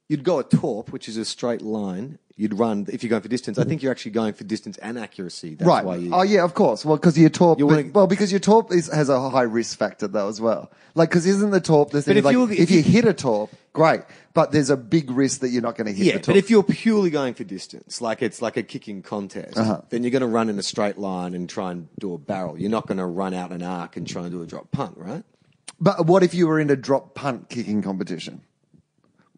you'd go a torp, which is a straight line. You'd run if you're going for distance. I think you're actually going for distance and accuracy. That's right. Why you, Oh, yeah, of course. Well, because your torp, You wanna- well, because your torp is, has a high risk factor though as well. Like, because isn't the torp the thing? if like, you- if, if you, you- hit a torp, great, but there's a big risk that you're not going to hit yeah, the torp. but if you're purely going for distance, like it's like a kicking contest, Uh-huh. then you're going to run in a straight line and try and do a barrel. You're not going to run out an arc and try and do a drop punt, right? but what if you were in a drop punt kicking competition?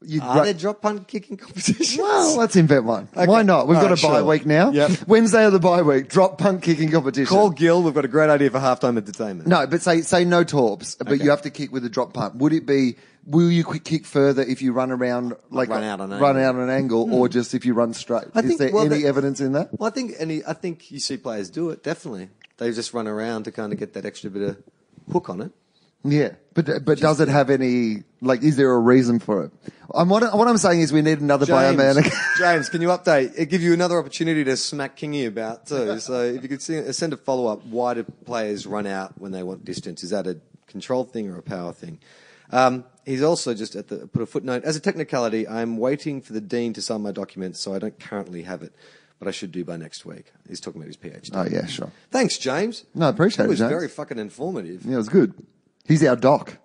You'd Are run- there drop punt kicking competitions? Well, let's invent one. Why not? We've All got right, a bye sure. week now. Yep. Wednesday of the bye week. Drop punt kicking competition. Call Gil. We've got a great idea for halftime entertainment. No, but say say no torps, but Okay. you have to kick with a drop punt. Would it be? Will you kick further if you run around like Run out on run angle. out an angle, hmm. or just if you run straight? I Is think- there well, any that- evidence in that? Well, I think any. I think you see players do it. Definitely, they just run around to kind of get that extra bit of hook on it. Yeah, but but does it have any like? Is there a reason for it? I'm what, what I'm saying is we need another biomechanic. James, can you update? It give you another opportunity to smack Kingy about too. So if you could see, send a follow up. Why do players run out when they want distance? Is that a control thing or a power thing? Um, he's also just at the put a footnote as a technicality. I'm waiting for the dean to sign my documents, so I don't currently have it, but I should do by next week. He's talking about his PhD. oh yeah, sure. Thanks, James. No, I appreciate it. it, was James. very fucking informative. Yeah, it was good. He's our doc.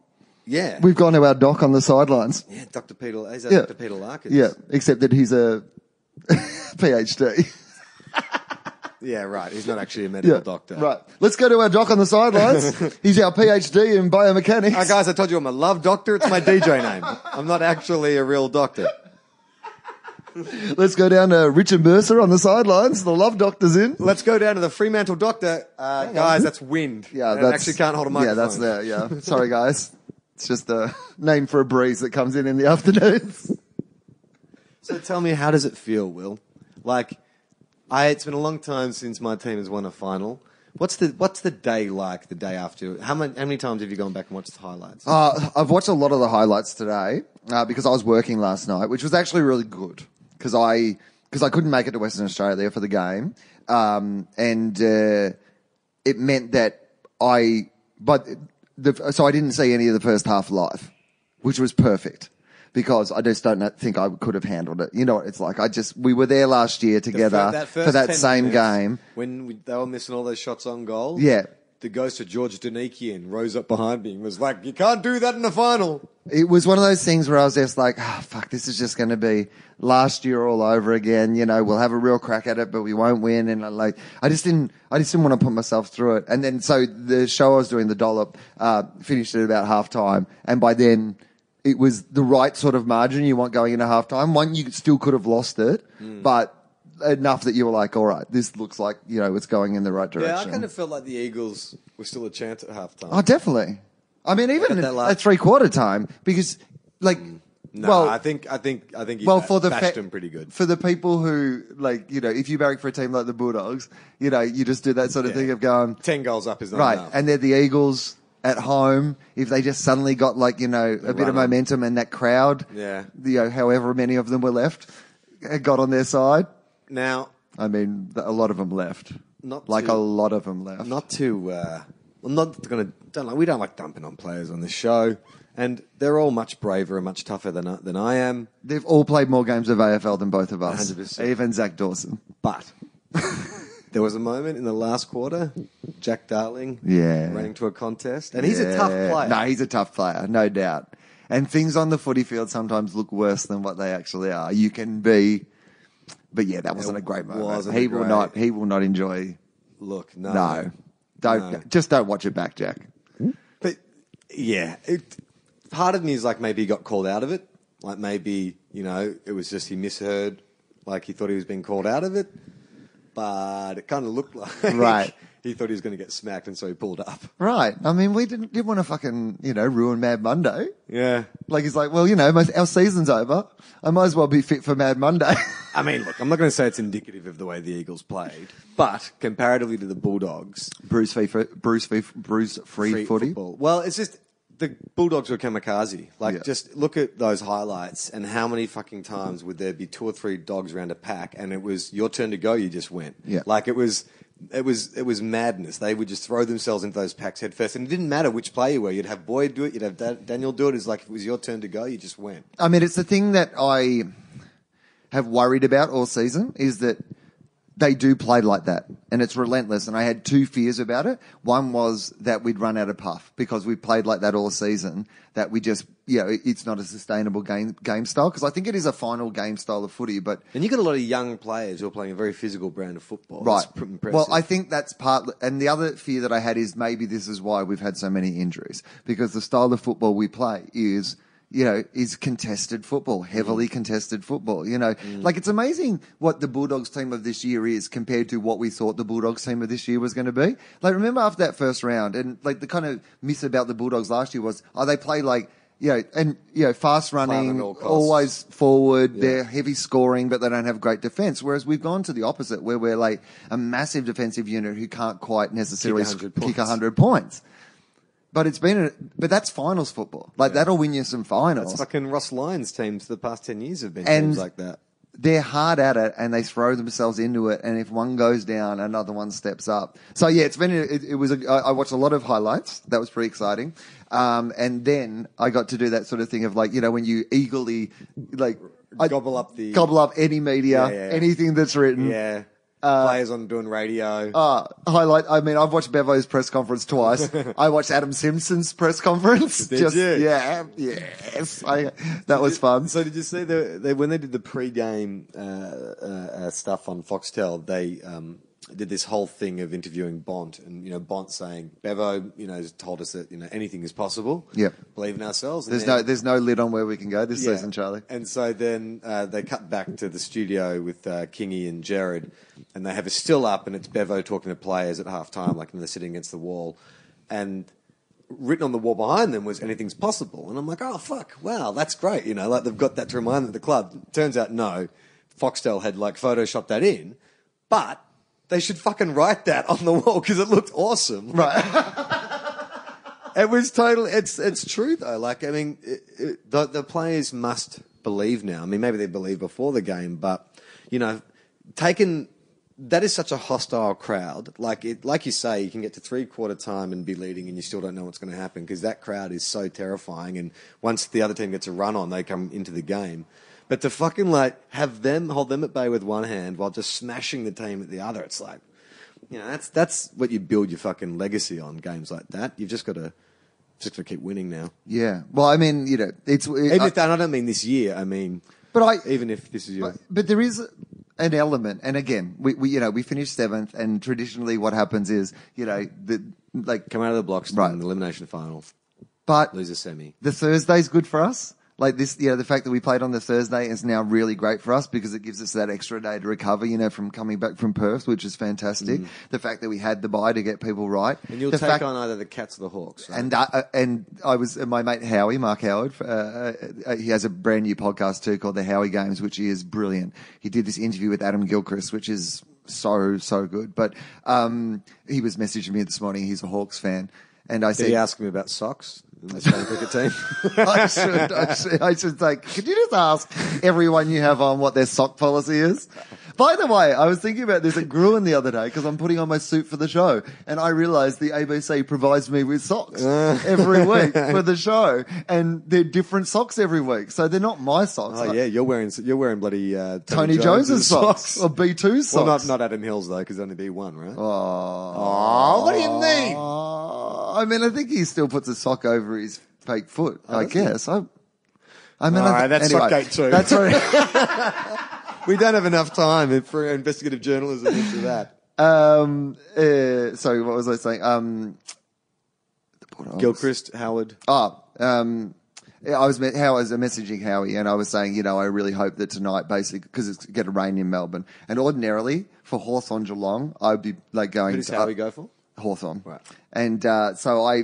Yeah. We've gone to our doc on the sidelines. yeah, Dr. Peter, is that Yeah. Dr. Peter Larkins? Yeah, except that he's a PhD. Yeah, right. He's not actually a medical doctor. Right. Let's go to our doc on the sidelines. He's our PhD in biomechanics. Uh, guys, I told you I'm a love doctor. It's my DJ name. I'm not actually a real doctor. Let's go down to Richard Mercer on the sidelines. The love doctor's in. Let's go down to the Fremantle doctor. Uh, guys, that's wind. Yeah, that's actually can't hold a microphone. Yeah, that's there. Yeah. Sorry, guys. It's just a name for a breeze that comes in in the afternoons. So tell me, how does it feel, Will? Like, I, it's been a long time since my team has won a final. What's the What's the day like? The day after? How many How many times have you gone back and watched the highlights? Uh, I've watched a lot of the highlights today uh, because I was working last night, which was actually really good because I because I couldn't make it to Western Australia for the game, um, and uh, it meant that I but the so I didn't see any of the first half live, which was perfect. Because I just don't know- think I could have handled it. You know what it's like. I just we were there last year together fir- for that same game. when we, they were missing all those shots on goal. Yeah. The ghost of George Danikian rose up behind me and was like, "You can't do that in the final." it was one of those things where I was just like, oh, fuck, this is just going to be last year all over again. You know, we'll have a real crack at it, but we won't win. And I like, I just didn't, I just didn't want to put myself through it. And then, so the show I was doing, the dollop, uh, finished at about half time. And by then, it was the right sort of margin you want going into half time. One, you still could have lost it, but enough that you were like, all right, this looks like, you know, it's going in the right direction. Yeah, I kind of felt like the Eagles were still a chance at halftime. Oh, definitely. I mean, even At at, last- at three quarter time, because like, no, well, I think I think I think he well, ba- for the bashed fa- them pretty good. for the people who like, you know, if you barrack for a team like the Bulldogs, you know, you just do that sort of Yeah. thing of going Ten goals up is not right, enough. and they're the Eagles at home. If they just suddenly got like, you know, a bit of momentum and that crowd, Yeah. you know, however many of them were left, uh, got on their side. Now, I mean, a lot of them left. Not like to- a lot of them left. not to uh, I'm not gonna don't like we don't like dumping on players on this show, and they're all much braver and much tougher than I- than I am. They've all played more games of AFL than both of us. 100%. Even Zach Dawson. But there was a moment in the last quarter, Jack Darling, Yeah. running to a contest, and he's a tough player. No, he's a tough player, no doubt. And things on the footy field sometimes look worse than what they actually are. You can be, but yeah, that wasn't It a great moment. he will great- not. He will not enjoy. Look, no, No, don't. No. Just don't watch it back, Jack. But yeah, it, part of me is like maybe he got called out of it. Like maybe you know it was just he misheard. Like he thought he was being called out of it, but it kind of looked like Right. He thought he was going to get smacked, and so he pulled up. Right. I mean, we didn't didn't want to fucking you know ruin Mad Monday. Yeah. Like he's like, well, you know, my, our season's over. I might as well be fit for Mad Monday. I mean, look, I'm not going to say it's indicative of the way the Eagles played, but comparatively to the Bulldogs, Bruce free, Bruce free, Bruce free, footy. football. Well, it's just the Bulldogs were kamikaze. Like, Yeah. just look at those highlights and how many fucking times would there be two or three dogs around a pack, and it was your turn to go. You just went. Yeah. Like it was. It was it was madness. They would just throw themselves into those packs head first, and it didn't matter which player you were. You'd have Boyd do it, you'd have Da- Daniel do it. It's like if it was your turn to go, you just went. I mean, it's the thing that I have worried about all season is that they do play like that and it's relentless. And I had two fears about it. One was that we'd run out of puff because we played like that all season, that we just, you know, it's not a sustainable game, game style. Cause I think it is a final game style of footy, but And you got a lot of young players who are playing a very physical brand of football. Right. Well, I think that's part, and the other fear that I had is maybe this is why we've had so many injuries because the style of football we play is, you know, is contested football, heavily mm. contested football. You know, mm. like it's amazing what the Bulldogs team of this year is compared to what we thought the Bulldogs team of this year was going to be. Like, remember after that first round, and like the kind of miss about the Bulldogs last year was, oh, they play like. You know, and you know, fast running, at all costs. always forward. They're heavy scoring, but they don't have great defense. Whereas we've gone to the opposite, where we're like a massive defensive unit who can't quite necessarily Kick 100 kick points. a hundred points. But it's been, a, but that's finals football. Like that'll win you some finals. That's fucking Ross Lyon's teams the past 10 years have been And- teams like that. They're hard at it and they throw themselves into it. And if one goes down, another one steps up. So yeah, it's been, it, it was, a, I I watched a lot of highlights. That was pretty exciting. Um, and then I got to do that sort of thing of like, you know, when you eagerly, like, I- Gobble up the- gobble up any media, Yeah, yeah. anything that's written. Yeah. Players on doing radio. Uh, highlight. I mean, I've watched Bevo's press conference twice. I watched Adam Simpson's press conference. Did you? Yeah, yes. I, that was fun. So did you see the they, when they did the pre-game uh, uh, uh, stuff on Foxtel? They um, did this whole thing of interviewing Bont, and you know Bont saying Bevo, you know, has told us that you know anything is possible. Yeah, believe in ourselves. And There's then- no there's no lid on where we can go this Yeah. season, Charlie. And so then uh, they cut back to the studio with uh, Kingy and Jared, and they have a still up, and it's Bevo talking to players at half time, like when they're sitting against the wall. And written on the wall behind them was anything's possible. And I'm like, oh, fuck, wow, that's great. You know, like they've got that to remind them of the club. Turns out, no. Foxtel had like photoshopped that in, but they should fucking write that on the wall because it looked awesome. Right. It was total. It's it's true though. Like I mean, it, it, the the players must believe now. I mean, maybe they believed before the game, but you know, taken that is such a hostile crowd. Like it, like you say, you can get to three quarter time and be leading, and you still don't know what's going to happen because that crowd is so terrifying. And once the other team gets a run on, they come into the game. But to fucking like have them hold them at bay with one hand while just smashing the team at the other, it's like, you know, that's that's what you build your fucking legacy on. Games like that, you've just got to just got to keep winning now. Yeah. Well, I mean, you know, it's Even I- if that, I don't mean this year. I mean, But I- even if this is your But, but there is an element, and again, we, we you know we finished seventh, and traditionally what happens is you know the like, come out of the blocks Right. in the elimination final, but lose a semi. the Thursday's good for us. Like this, you know, the fact that we played on the Thursday is now really great for us because it gives us that extra day to recover, you know, from coming back from Perth, which is fantastic. The fact that we had the bye to get people right. Mm. And you'll the take fact- on either the Cats or the Hawks. Right? And uh, and I was my mate Howie, Mark Howard. Uh, uh, he has a brand new podcast too called the Howie Games, which is brilliant. He did this interview with Adam Gilchrist, which is so so good. But um, he was messaging me this morning. He's a Hawks fan, and I Did said, he ask me about socks in the Australian cricket team? I should, I should, I should say, could you just ask everyone you have on what their sock policy is? By the way, I was thinking about this at Gruen the other day because I'm putting on my suit for the show and I realized the ABC provides me with socks every week for the show and they're different socks every week. So they're not my socks. oh yeah, you're wearing you're wearing bloody uh, Tony Jones's socks, or B2's Well, socks. not not Adam Hills though, because only B one, right? Oh, oh, what do you mean? I mean, I think he still puts a sock over his fake foot. I does he? guess. I, I mean, All I right, that's anyway, Sockgate too. That's right. we don't have enough time for investigative journalism into that. Um, uh, sorry, what was I saying? Um, Gilchrist, Howard. Oh, um, I was how I was messaging Howie, and I was saying, you know, I really hope that tonight, basically, because it's going to rain in Melbourne, and ordinarily for Hawthorn Geelong, I'd be like going. Who does to, Howie go for? Hawthorn. Right. And uh, so I,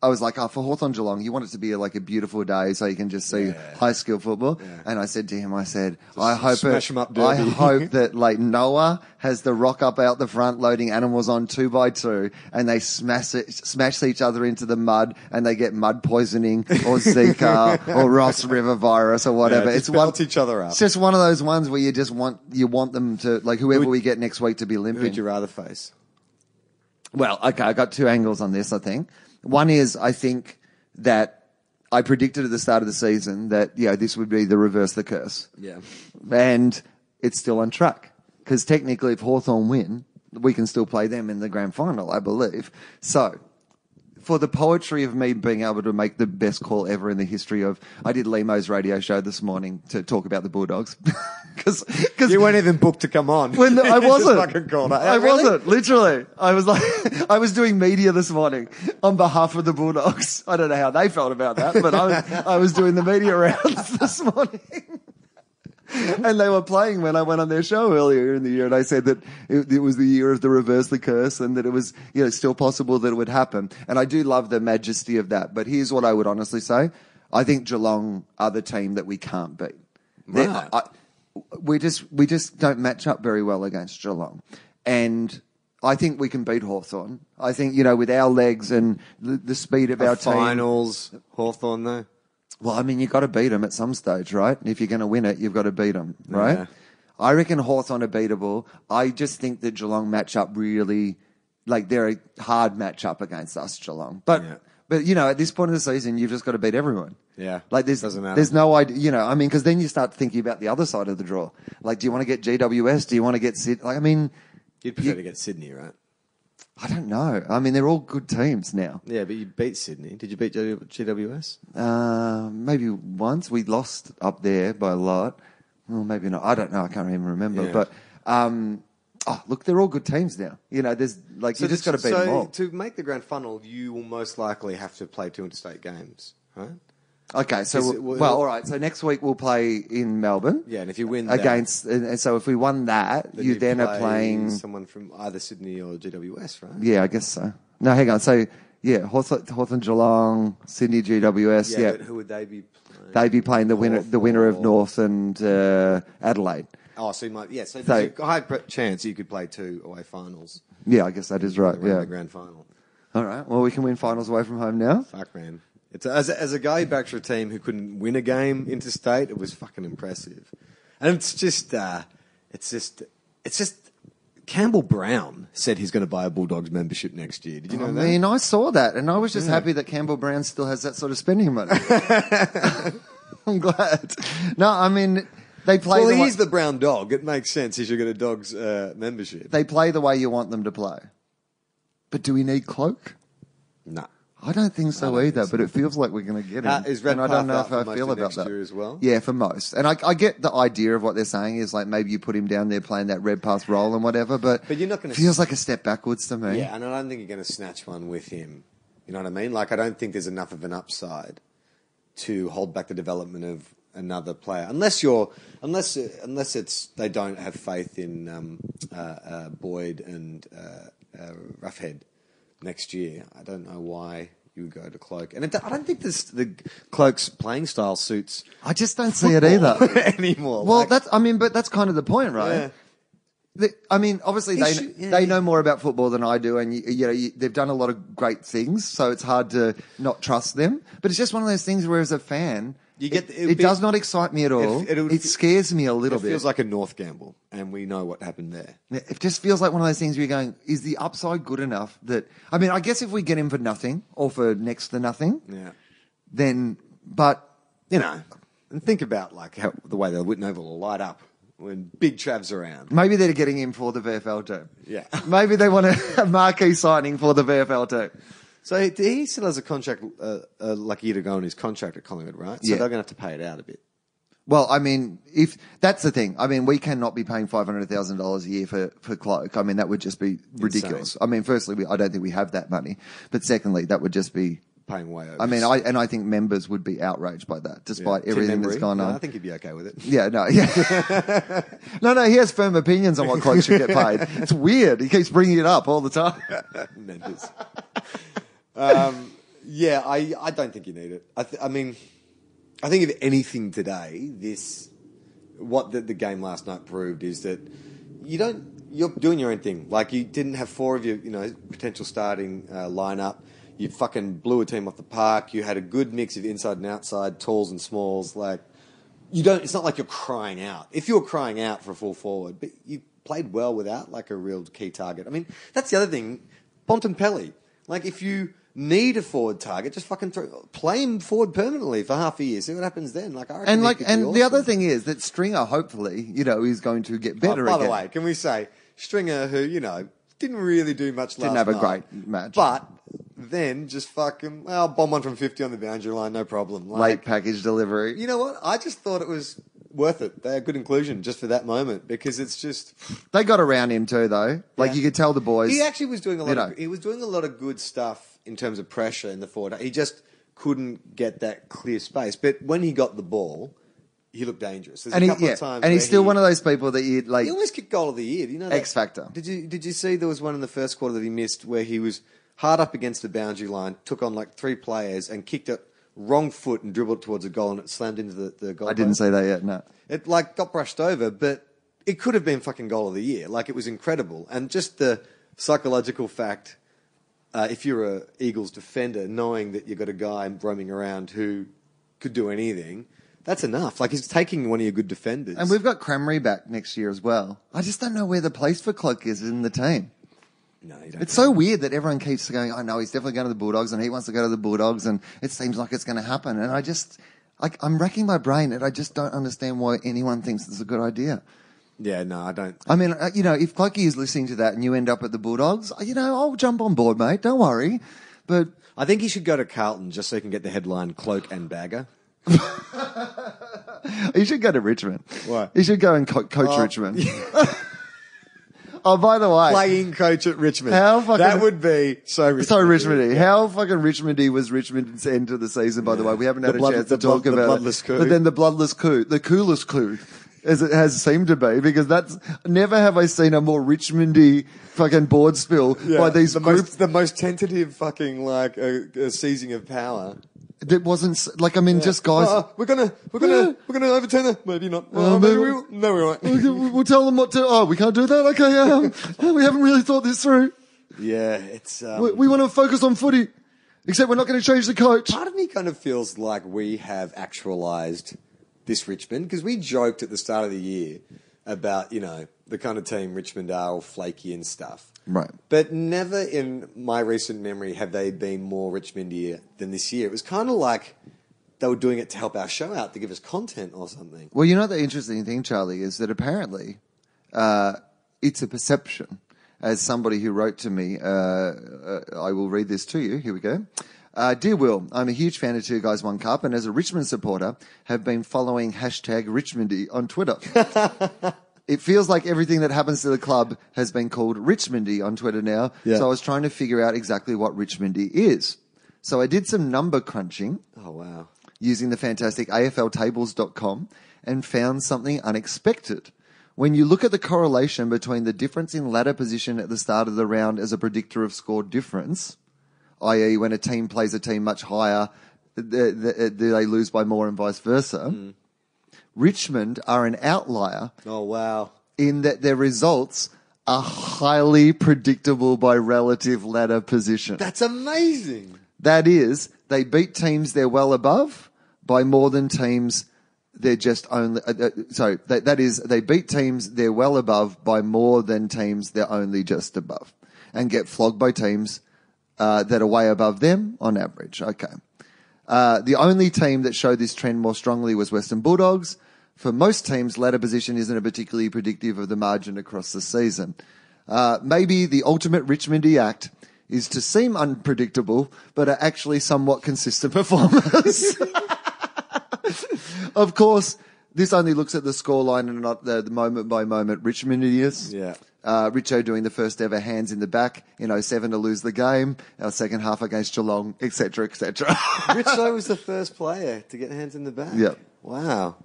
I was like, oh, for Hawthorn Geelong, you want it to be like a beautiful day so you can just see Yeah. high school football. And I said to him, I said, I hope smash it, up I hope that like Noah has the rock up out the front loading animals on two by two and they smash it, smash each other into the mud and they get mud poisoning or Zika or Ross River virus or whatever. Yeah, it's one, each other up. It's just one of those ones where you just want, you want them to, like whoever Who'd- we get next week to be limping. Who'd you rather face? Well, okay, I got two angles on this, I think. One is I think that I predicted at the start of the season that, you know, this would be the reverse the curse. Yeah. And it's still on track. Because technically, if Hawthorn win, we can still play them in the grand final, I believe. So, for the poetry of me being able to make the best call ever in the history of, I did Lehmo's radio show this morning to talk about the Bulldogs. Because You weren't even booked to come on. when the, I wasn't. fucking called. I Oh, really? wasn't. Literally, I was like, I was doing media this morning on behalf of the Bulldogs. I don't know how they felt about that, but I was, I was doing the media rounds this morning. And they were playing when I went on their show earlier in the year, and I said that it, it was the year of the reverse the curse, and that it was, you know, still possible that it would happen. And I do love the majesty of that. But here's what I would honestly say: I think Geelong are the team that we can't beat. Right. I- we just we just don't match up very well against Geelong, and I think we can beat Hawthorn. I think you know with our legs and the, the speed of our team. finals, Hawthorn though. Well, I mean, you've got to beat them at some stage, right? And If you're going to win it, you've got to beat them, right? Yeah. I reckon Hawthorn are beatable. I just think the Geelong matchup really, like they're a hard matchup against us, Geelong. But, Yeah. but you know, at this point of the season, you've just got to beat everyone. Yeah. Like there's, Doesn't matter. there's no idea, you know, I mean, because then you start thinking about the other side of the draw. Like, do you want to get GWS? Do you want to get Sid? Like, I mean, You'd prefer You- to get Sydney, right? I don't know. I mean, they're all good teams now. Yeah, but you beat Sydney. Did you beat GWS? Uh, maybe once we lost up there by a lot. Well, maybe not. I don't know. I can't even remember. Yeah. But um, oh, look, they're all good teams now. You know, there's like you just got to beat so them all. To make the grand final, you will most likely have to play two interstate games, right? Okay, so Is it- well- all right. So next week we'll play in Melbourne. Yeah, and if you win that, against, and, and so if we won that, you then are play playing. someone from either Sydney or GWS, right? Yeah, I guess so. No, hang on. So yeah, Hawthorn, Hawthorn Geelong, Sydney GWS. Yeah, but who would they be playing? they'd be playing the winner, the winner of North and uh, Adelaide. Oh, so you might, yeah. So, So- there's a high pre- chance you could play two away finals. Yeah, I guess that is right. around Yeah. the grand final. All right. Well, we can win finals away from home now. Fuck, man. It's as a, as a guy who backed for a team who couldn't win a game interstate, it was fucking impressive. And it's just, uh, it's just, it's just. Campbell Brown said he's going to buy a Bulldogs membership next year. Did you know that? I that? mean, I saw that, and I was just happy that Campbell Brown still has that sort of spending money. I'm glad. No, I mean, they play. well, the way, he's the brown dog. It makes sense he should get a dog's uh, membership. They play the way you want them to play. But do we need Cloke? No. I don't think so don't either, think but it feels like we're going to get him. Uh, is and I don't know if I feel about that. as well? Yeah, for most. And I, I get the idea of what they're saying is like maybe you put him down there playing that red Redpath role and whatever, but, But you're not gonna feels like a step backwards to me. Yeah, and I don't think you're going to snatch one with him. You know what I mean? Like, I don't think there's enough of an upside to hold back the development of another player, unless you're, unless unless it's they don't have faith in um, uh, uh, Boyd and uh, uh, Roughead next year. I don't know why you would go to Cloke, and it, I don't think this the Cloke's playing style suits I just don't see it either. anymore. Well, Like, that's, I mean, but that's kind of the point, right? Yeah. The- I mean, obviously they should- yeah, they he- know more about football than I do, and you, you know you, they've done a lot of great things, so it's hard to not trust them. But it's just one of those things where, as a fan, You get- it, it it does not excite me at all. it it scares me a little bit. it feels like a North gamble, and we know what happened there. It just feels like one of those things where you're going, is the upside good enough that, I mean, I guess if we get him for nothing or for next to nothing, Yeah. then, but you know, and think about like how the way the Whitten Oval will light up when Big Trav's around. maybe they're getting him for the VFL too. Yeah. Maybe they want a, a marquee signing for the VFL team. So he, he still has a contract, uh, uh, like a year to go on his contract at Collingwood, right? So Yeah. they're going to have to pay it out a bit. Well, I mean, if that's the thing, I mean, we cannot be paying five hundred thousand dollars a year for for Cloke. I mean, that would just be ridiculous. I mean, firstly, we, I don't think we have that money, but secondly, that would just be. Paying way over. I mean, I and I think members would be outraged by that, despite Tim everything that's Embry, gone no, on. I think he'd be okay with it. Yeah, no, yeah. no, no, he has firm opinions on what cloaks should get paid. It's weird. He keeps bringing it up all the time. Members. Um, yeah, I, I don't think you need it. I, th- I mean, I think if anything today, this what the, the game last night proved is that you don't you're doing your own thing. Like you didn't have four of your you know potential starting uh, lineup. You fucking blew a team off the park. You had a good mix of inside and outside, talls and smalls. Like you don't. It's not like you're crying out. If you're crying out for a full forward, but you played well without like a real key target. I mean, that's the other thing. Bontempelli. Like if you need a forward target, just fucking throw, play him forward permanently for half a year. See what happens then. Like I And like, and the other thing is that Stringer, hopefully, you know, is going to get Oh, better by again. the way, can we say Stringer, who you know didn't really do much Didn't last have a night, great match. but then just fucking well, bomb one from fifty on the boundary line, no problem. late package delivery. you know what? I just thought it was worth it. They're a good inclusion just for that moment because it's just They got around him too, though. Like Yeah. you could tell the boys. he actually was doing a lot. You Of, know. he was doing a lot of good stuff in terms of pressure in the forward. He just couldn't get that clear space. But when he got the ball, he looked dangerous. There's and a he, couple yeah, of times and he's still he- one of those people that you like. He almost kicked goal of the year. Do you know that? X factor. Did you did you see there was one in the first quarter that he missed where he was hard up against the boundary line, took on like three players and kicked it wrong foot and dribbled towards a goal and it slammed into the, the goal. I didn't say that yet. No. It like got brushed over, but it could have been fucking goal of the year. Like it was incredible, and just the psychological fact. Uh, if you're a Eagles defender, knowing that you've got a guy roaming around who could do anything, that's enough. Like he's taking one of your good defenders. And we've got Crameri back next year as well. I just don't know where the place for Cloke is in the team. no, you don't It's so weird that everyone keeps going, I know he's definitely going to the Bulldogs and he wants to go to the Bulldogs and it seems like it's going to happen. And I just, like, I'm racking my brain and I just don't understand why anyone thinks it's a good idea. Yeah, no, I don't. I mean, uh, you know, if Clokey is listening to that and you end up at the Bulldogs, uh, you know, I'll jump on board, mate. Don't worry. But I think he should go to Carlton just so he can get the headline cloak and bagger. you should go to Richmond. Why? You should go and co- coach Oh, Richmond. Oh, by the way, playing coach at Richmond. How fucking- that would be so Richmond. so Richmondy. How fucking Richmondy was Richmond's end of the season? By the way, we haven't had The a blood- chance the to talk blood- about bloodless it. coup. But then the bloodless coup, the coolest coup, as it has seemed to be, because that's never have I seen a more Richmondy fucking board spill by these the group most the most tentative fucking like uh, seizing of power. that wasn't like I mean just guys. Oh, we're gonna we're gonna we're gonna overturn that. Maybe not. Well, Oh, maybe maybe- we will. No, we won't. We'll we'll tell them what to. Oh, we can't do that. Okay, um, we haven't really thought this through. Yeah, it's. Um, We, we want to focus on footy, except we're not going to change the coach. part of me kind of feels like we have actualized this Richmond because we joked at the start of the year about you know the kind of team Richmond are all flaky and stuff. Right. But never in my recent memory have they been more Richmondier than this year. It was kind of like they were doing it to help our show out, to give us content or something. Well, you know the interesting thing, Charlie, is that apparently uh, it's a perception. As somebody who wrote to me, uh, uh, I will read this to you. Here we go. Uh, Dear Will, I'm a huge fan of Two Guys One Cup, and as a Richmond supporter, have been following hashtag Richmondy on Twitter. it feels like everything that happens to the club has been called Richmondy on Twitter now. Yeah. So I was trying to figure out exactly what Richmondy is. So I did some number crunching Oh wow! using the fantastic AFLtables.com and found something unexpected. When you look at the correlation between the difference in ladder position at the start of the round as a predictor of score difference, i.e., when a team plays a team much higher, th- th- do they lose by more and vice versa? Richmond are an outlier Oh wow! in that their results are highly predictable by relative ladder position. That's amazing. That is, they beat teams they're well above by more than teams they're just only. Uh, uh, sorry, that, that is, they beat teams they're well above by more than teams they're only just above, and get flogged by teams uh, that are way above them on average. Okay. Uh, the only team that showed this trend more strongly was Western Bulldogs. For most teams, ladder position isn't a particularly predictive of the margin across the season. Uh, maybe the ultimate Richmondy act is to seem unpredictable, but are actually somewhat consistent performers. of course, this only looks at the scoreline and not the, moment by moment Richmondius. Yeah. Uh, Richo doing the first ever hands in the back in 07 to lose the game, our second half against Geelong, etc., etc. Richo was the first player to get hands in the back. Yep. Wow.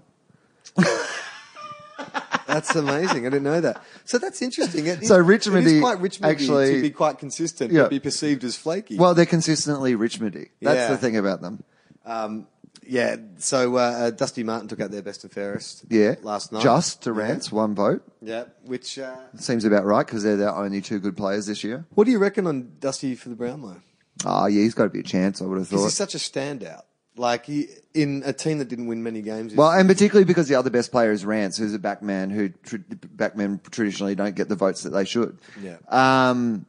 that's amazing. I didn't know that. So that's interesting. It, So Richmond is quite Richmond actually- to be quite consistent, Yeah. but be perceived as flaky. well, they're consistently Richmondy. That's Yeah. the thing about them. um, yeah. So uh, uh, Dusty Martin took out their best and fairest. Yeah. Last night. Just Durant's one vote. Yeah. Which. Uh, Seems about right because they're their only two good players this year. what do you reckon on Dusty for the Brownlow? Oh, yeah, he's got to be a chance, I would have thought. he's such a standout. Like he, in a team that didn't win many games. Well, and particularly because the other best player is Rance, who's a backman who tr- backmen traditionally don't get the votes that they should. Yeah. Um,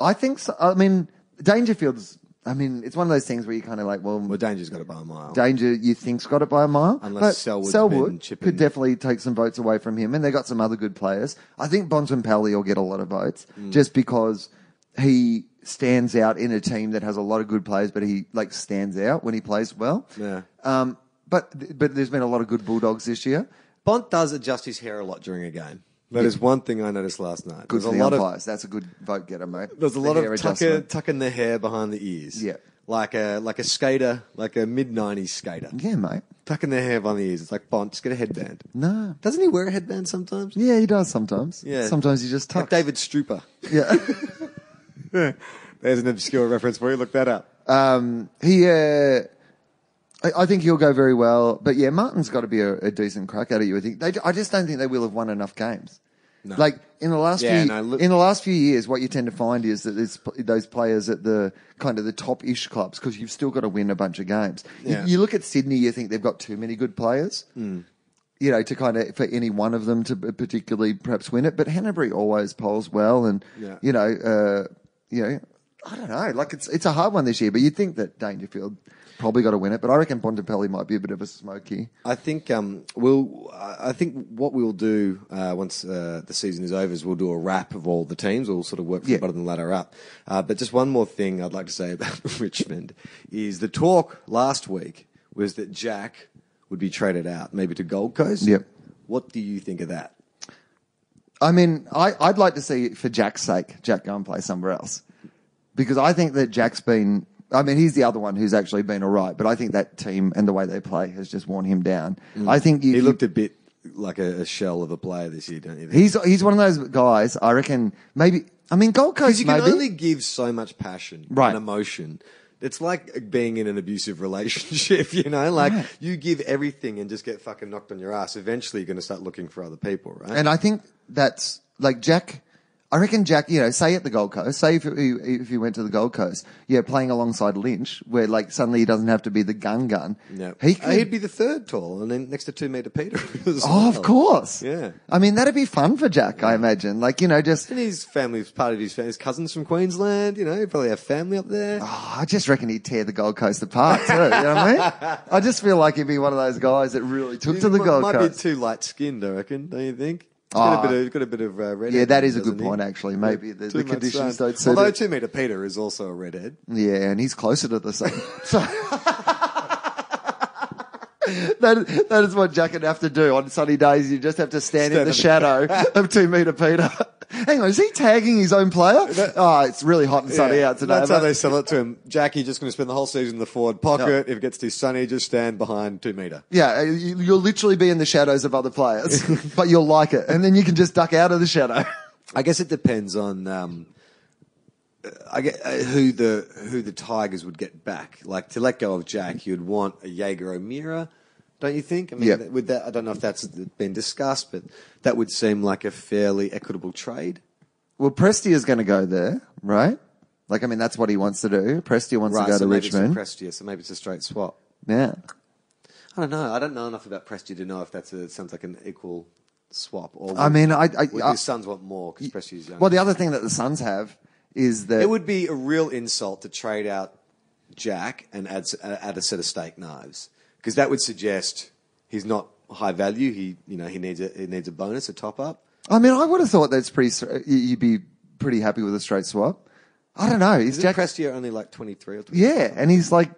I think so. I mean, Dangerfield's. I mean, it's one of those things where you kind of like, well, well, Danger's got it by a mile. Danger, you think's got it by a mile. Unless Selwood's Selwood been chipping- could definitely take some votes away from him, and they got some other good players. I think Bontempelli will get a lot of votes Mm. just because he stands out in a team that has a lot of good players, but he like stands out when he plays well. Yeah. Um, but but there's been a lot of good Bulldogs this year. Bont does adjust his hair a lot during a game. That is one thing I noticed last night. Good There's for a the lot of umpires. That's a good vote getter, mate. there's a The lot hair of tucker, adjustment. tucking their hair behind the ears. Yeah. like a like a skater, like a mid '90s skater, Yeah, mate. tucking their hair behind the ears. It's like Bont, just get a headband. No. Doesn't he wear a headband sometimes? Yeah, he does sometimes. Yeah. Sometimes he just Like tucks. David Strooper. Yeah. There's an obscure reference for you. Look that up. Um, he, uh, I, I think he'll go very well. But yeah, Martin's got to be a, a decent crack at it. You would think. They, I just don't think they will have won enough games. No. Like in the last Yeah, few, no, look- in the last few years, what you tend to find is that there's those players at the kind of the top-ish clubs because you've still got to win a bunch of games. You- Yeah. Hmm. You, look at Sydney, you think they've got too many good players. You know, to kind of for any one of them to particularly perhaps win it, but Hannebery always polls well, and Yeah. you know, uh, you know, I don't know. Like it's it's a hard one this year, but you'd think that Dangerfield probably got to win it. But I reckon Bontempelli might be a bit of a smoky. I think um, we'll. I think what we'll do uh, once uh, the season is over is we'll do a wrap of all the teams. We'll sort of work from Yeah. the bottom of the ladder up. Uh, but just one more thing I'd like to say about Richmond is the talk last week was that Jack would be traded out, maybe to Gold Coast. Yep. What do you think of that? I mean, I, I'd like to see for Jack's sake, Jack go and play somewhere else. Because I think that Jack's been, I mean, he's the other one who's actually been all right, but I think that team and the way they play has just worn him down. Mm. I think you, He looked a bit like a, a shell of a player this year, don't you? think? he's, he's one of those guys, I reckon, maybe, I mean, Gold Coast, Because you can maybe. only give so much passion Right. and emotion. It's like being in an abusive relationship, you know? Like, Right. you give everything and just get fucking knocked on your ass. Eventually, you're going to start looking for other people, right? And I think that's like Jack. I reckon Jack, you know, say at the Gold Coast, say if he, if he went to the Gold Coast, yeah, playing alongside Lynch, where like suddenly he doesn't have to be the gun gun. yeah. He Uh, could, He'd be the third tall and then next to two meter Peter. as oh, of course. Yeah. I mean, that'd be fun for Jack, I imagine. Like, you know, just, And his family's part of his, his cousins from Queensland, you know, he'd probably have family up there. oh, I just reckon he'd tear the Gold Coast apart too. you know what I mean? I just feel like he'd be one of those guys that really took He to the might, Gold might Coast. be too light skinned, I reckon, don't you think? He's got, Ah. a bit of, got a bit of uh, red. Yeah, that is a good point, actually. Maybe the- the conditions don't suit Although it. two meter Peter is also a redhead. Yeah, and he's closer to the sun. So that, that is what Jack would have to do on sunny days. You just have to stand, in Stand the in the- shadow of two meter Peter. Hang on, is he tagging his own player? Oh, it's really hot and sunny Yeah, out today. That's how they sell it to him. Jackie just going to spend the whole season in the forward pocket. If it gets too sunny, just stand behind two meter. yeah, you- you'll literally be in the shadows of other players, but you'll like it, and then you can just duck out of the shadow. I guess it depends on um, I get uh, who the who the Tigers would get back. Like to let go of Jack, you'd want a Jaeger O'Meara, don't you think? I mean, Yeah. that- with that, I don't know if that's been discussed, but that would seem like a fairly equitable trade. Well, Presti is going to go there, right? Like, I mean, that's what he wants to do. Presti wants to go so to maybe Richmond. It's a Prestia, so maybe it's a straight swap. yeah. I don't know. I don't know enough about Prestia to know if that's a, sounds like an equal swap. Or I mean, I, I, would I his Suns want more because Prestia's young. well, the other thing that the Suns have is that It would be a real insult to trade out Jack and add, add a set of steak knives because that would suggest he's not high value. He, you know, he needs a he needs a bonus, a top up. I mean, I would have thought that's pretty. you- You'd be pretty happy with a straight swap. I don't know. Is Is Jack? Prestia only like twenty three or 24? Yeah, and he's like,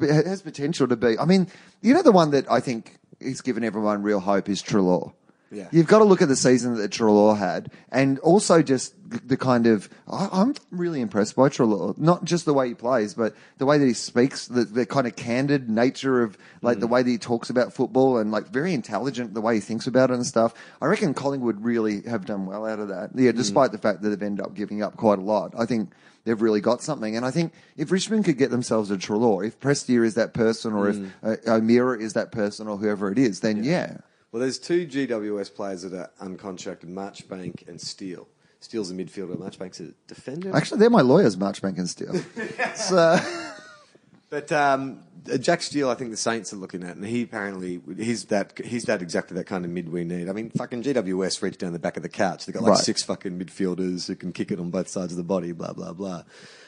has potential to be. I mean, you know, the one that I think he's given everyone real hope is Treloar. Yeah. You've got to look at the season that Treloar had, and also just the kind of. I, I'm really impressed by Treloar. Not just the way he plays, but the way that he speaks, the, the kind of candid nature of like the way that he talks about football, and like very intelligent the way he thinks about it and stuff. I reckon Collingwood really have done well out of that. Yeah, despite the fact that they've ended up giving up quite a lot. I think they've really got something. And I think if Richmond could get themselves a Treloar, if Prestia is that person, or if uh, O'Meara is that person, or whoever it is, then yeah. Well, there's two GWS players that are uncontracted: Marchbank and Steele. Steele's a midfielder. Marchbank's a defender. Actually, they're my lawyers, Marchbank and Steele. so, But um, Jack Steele, I think the Saints are looking at, and he apparently he's that he's that exactly that kind of mid we need. I mean, fucking GWS reach down the back of the couch. They've got like Right. six fucking midfielders who can kick it on both sides of the body. Blah blah blah.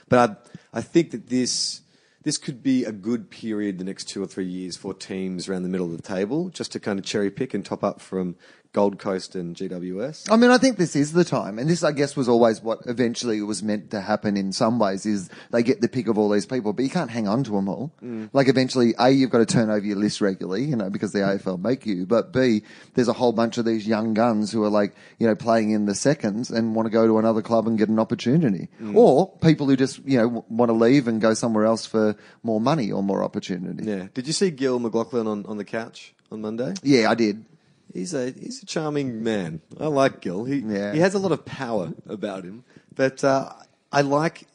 But I, I think that this this could be a good period the next two or three years for teams around the middle of the table, just to kind of cherry pick and top up from Gold Coast and GWS. I mean, I think this is the time, and this, I guess, was always what eventually was meant to happen. In some ways, is they get the pick of all these people, but you can't hang on to them all. Mm. Like eventually, a you've got to turn over your list regularly, you know, because the mm. AFL make you. But b there's a whole bunch of these young guns who are like, you know, playing in the seconds and want to go to another club and get an opportunity, mm. or people who just you know w- want to leave and go somewhere else for more money or more opportunity. Yeah. Did you see Gil McLachlan on, on the couch on Monday? Yeah, I did. He's a he's a charming man. I like Gil. He Yeah. he has a lot of power about him. But uh, I like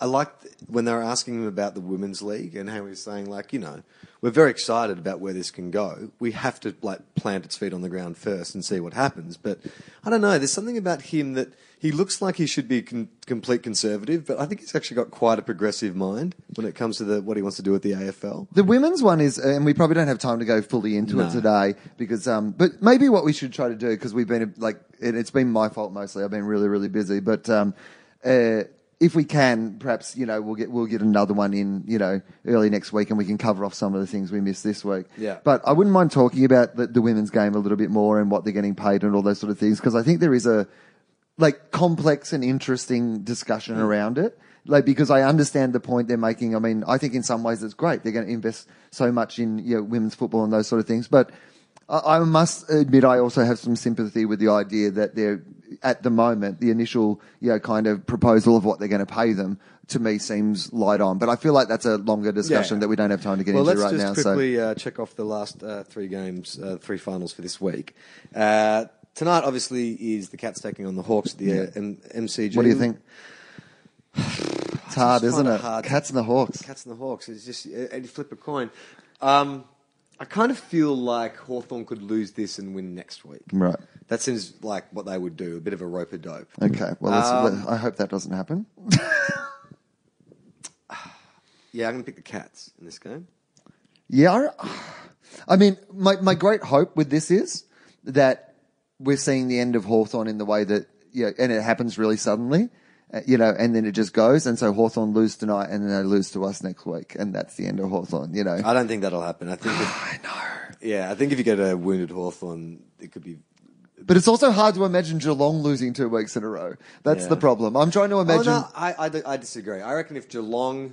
I like when they were asking him about the women's league and how he was saying like you know we're very excited about where this can go. We have to like plant its feet on the ground first and see what happens. But I don't know. There's something about him that he looks like he should be con- complete conservative, but I think he's actually got quite a progressive mind when it comes to the what he wants to do with the AFL. The women's one is, and we probably don't have time to go fully into No. it today because, um, but maybe what we should try to do because we've been like, it, it's been my fault mostly. I've been really, really busy, but um, uh, if we can, perhaps you know we'll get we'll get another one in you know early next week and we can cover off some of the things we missed this week. Yeah. But I wouldn't mind talking about the, the women's game a little bit more and what they're getting paid and all those sort of things because I think there is a like complex and interesting discussion mm. around it. Like because I understand the point they're making. I mean, I think in some ways it's great. They're going to invest so much in you know women's football and those sort of things. But I, I must admit, I also have some sympathy with the idea that they're at the moment the initial, you know, kind of proposal of what they're going to pay them to me seems light on. But I feel like that's a longer discussion Yeah. that we don't have time to get Well, into let's just now. So quickly uh, check off the last uh, three games, uh, three finals for this week. Uh, tonight, obviously, is the Cats taking on the Hawks at the uh, M- MCG. what do you think? It's hard, just isn't it? hard. Cats and the Hawks. Cats and the Hawks. It's just uh, and you flip a coin. Um, I kind of feel like Hawthorn could lose this and win next week. Right. That seems like what they would do. A bit of a rope a dope. Okay. Well, let's, Um, let- I hope that doesn't happen. Yeah, I'm going to pick the Cats in this game. Yeah, I, I mean, my, my great hope with this is that we're seeing the end of Hawthorn in the way that, you know, and it happens really suddenly, you know, and then it just goes. And so Hawthorn lose tonight and then they lose to us next week. And that's the end of Hawthorn, you know. I don't think that'll happen. I think. If, I know. yeah, I think if you get a wounded Hawthorn, it could be. But it's also hard to imagine Geelong losing two weeks in a row. That's Yeah. the problem. I'm trying to Oh, imagine. no, I, I, I disagree. I reckon if Geelong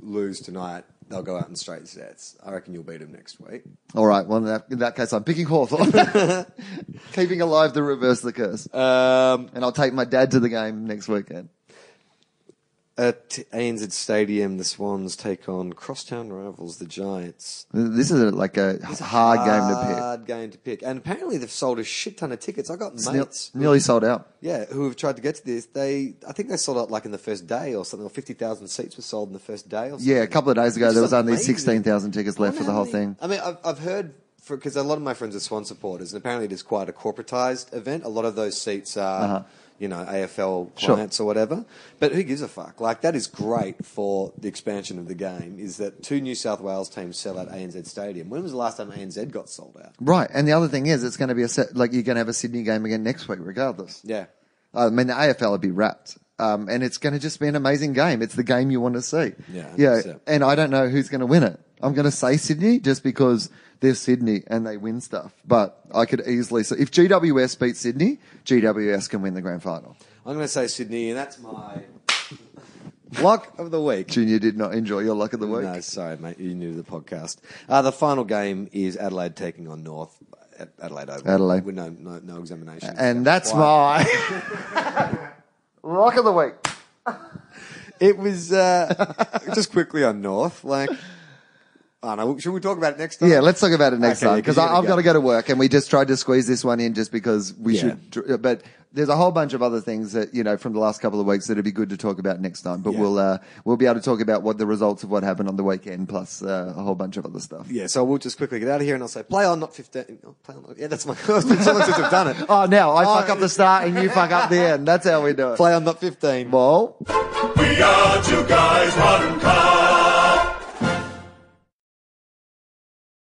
lose tonight, they'll go out in straight sets. I reckon you'll beat them next week. All right. Well, in that, in that case, I'm picking Hawthorn. Keeping alive the reverse the curse. Um, And I'll take my dad to the game next weekend. At ANZ Stadium, the Swans take on crosstown rivals, the Giants. This is a, like a hard game to pick. Hard game to pick. And apparently they've sold a shit ton of tickets. I got It's ne- mates. nearly sold out. Yeah, who have tried to get to this. They, I think they sold out like in the first day or something, or 50,000 seats were sold in the first day or something. Yeah, a couple of days ago, Which there was only 16,000 tickets left for the whole thing. I mean, I've, I've heard, because a lot of my friends are Swan supporters, and apparently it is quite a corporatized event. A lot of those seats are, Uh-huh. You know, AFL Sure. clients or whatever. But who gives a fuck? Like, that is great for the expansion of the game, is that two New South Wales teams sell out ANZ Stadium. When was the last time ANZ got sold out? Right, and the other thing is, it's going to be a set, like you're going to have a Sydney game again next week, regardless. Yeah. I mean, the AFL will be wrapped. Um, and it's going to just be an amazing game. It's the game you want to see. Yeah, Yeah. 100%. And I don't know who's going to win it. I'm going to say Sydney just because they're Sydney and they win stuff. But I could easily say, if GWS beats Sydney, GWS can win the grand final. I'm going to say Sydney, and that's my luck of the week. Junior did not enjoy your luck of the week. No, sorry, mate. You're new to the podcast. Uh, the final game is Adelaide taking on North. Ad- Adelaide Oval. Adelaide. With no, no, no examination. And that's Quiet. my luck of the week. It was uh, just quickly on North. Like, I don't know. Should we talk about it next time? Yeah, let's talk about it next Okay, time yeah, 'cause because you gotta I've go. got to go to work, and we just tried to squeeze this one in just because we Yeah. should. But there's a whole bunch of other things that you know from the last couple of weeks that it'd be good to talk about next time. But Yeah. we'll uh, we'll be able to talk about what the results of what happened on the weekend, plus uh, a whole bunch of other stuff. Yeah, so we'll just quickly get out of here and I'll say, play on, not 15. Oh, play on, not- yeah, that's my. It's been so long since I've done it. Oh, now I Oh, fuck up the start and you fuck up the end. That's how we do it. Play on, not 15. Well. We are two guys, one car.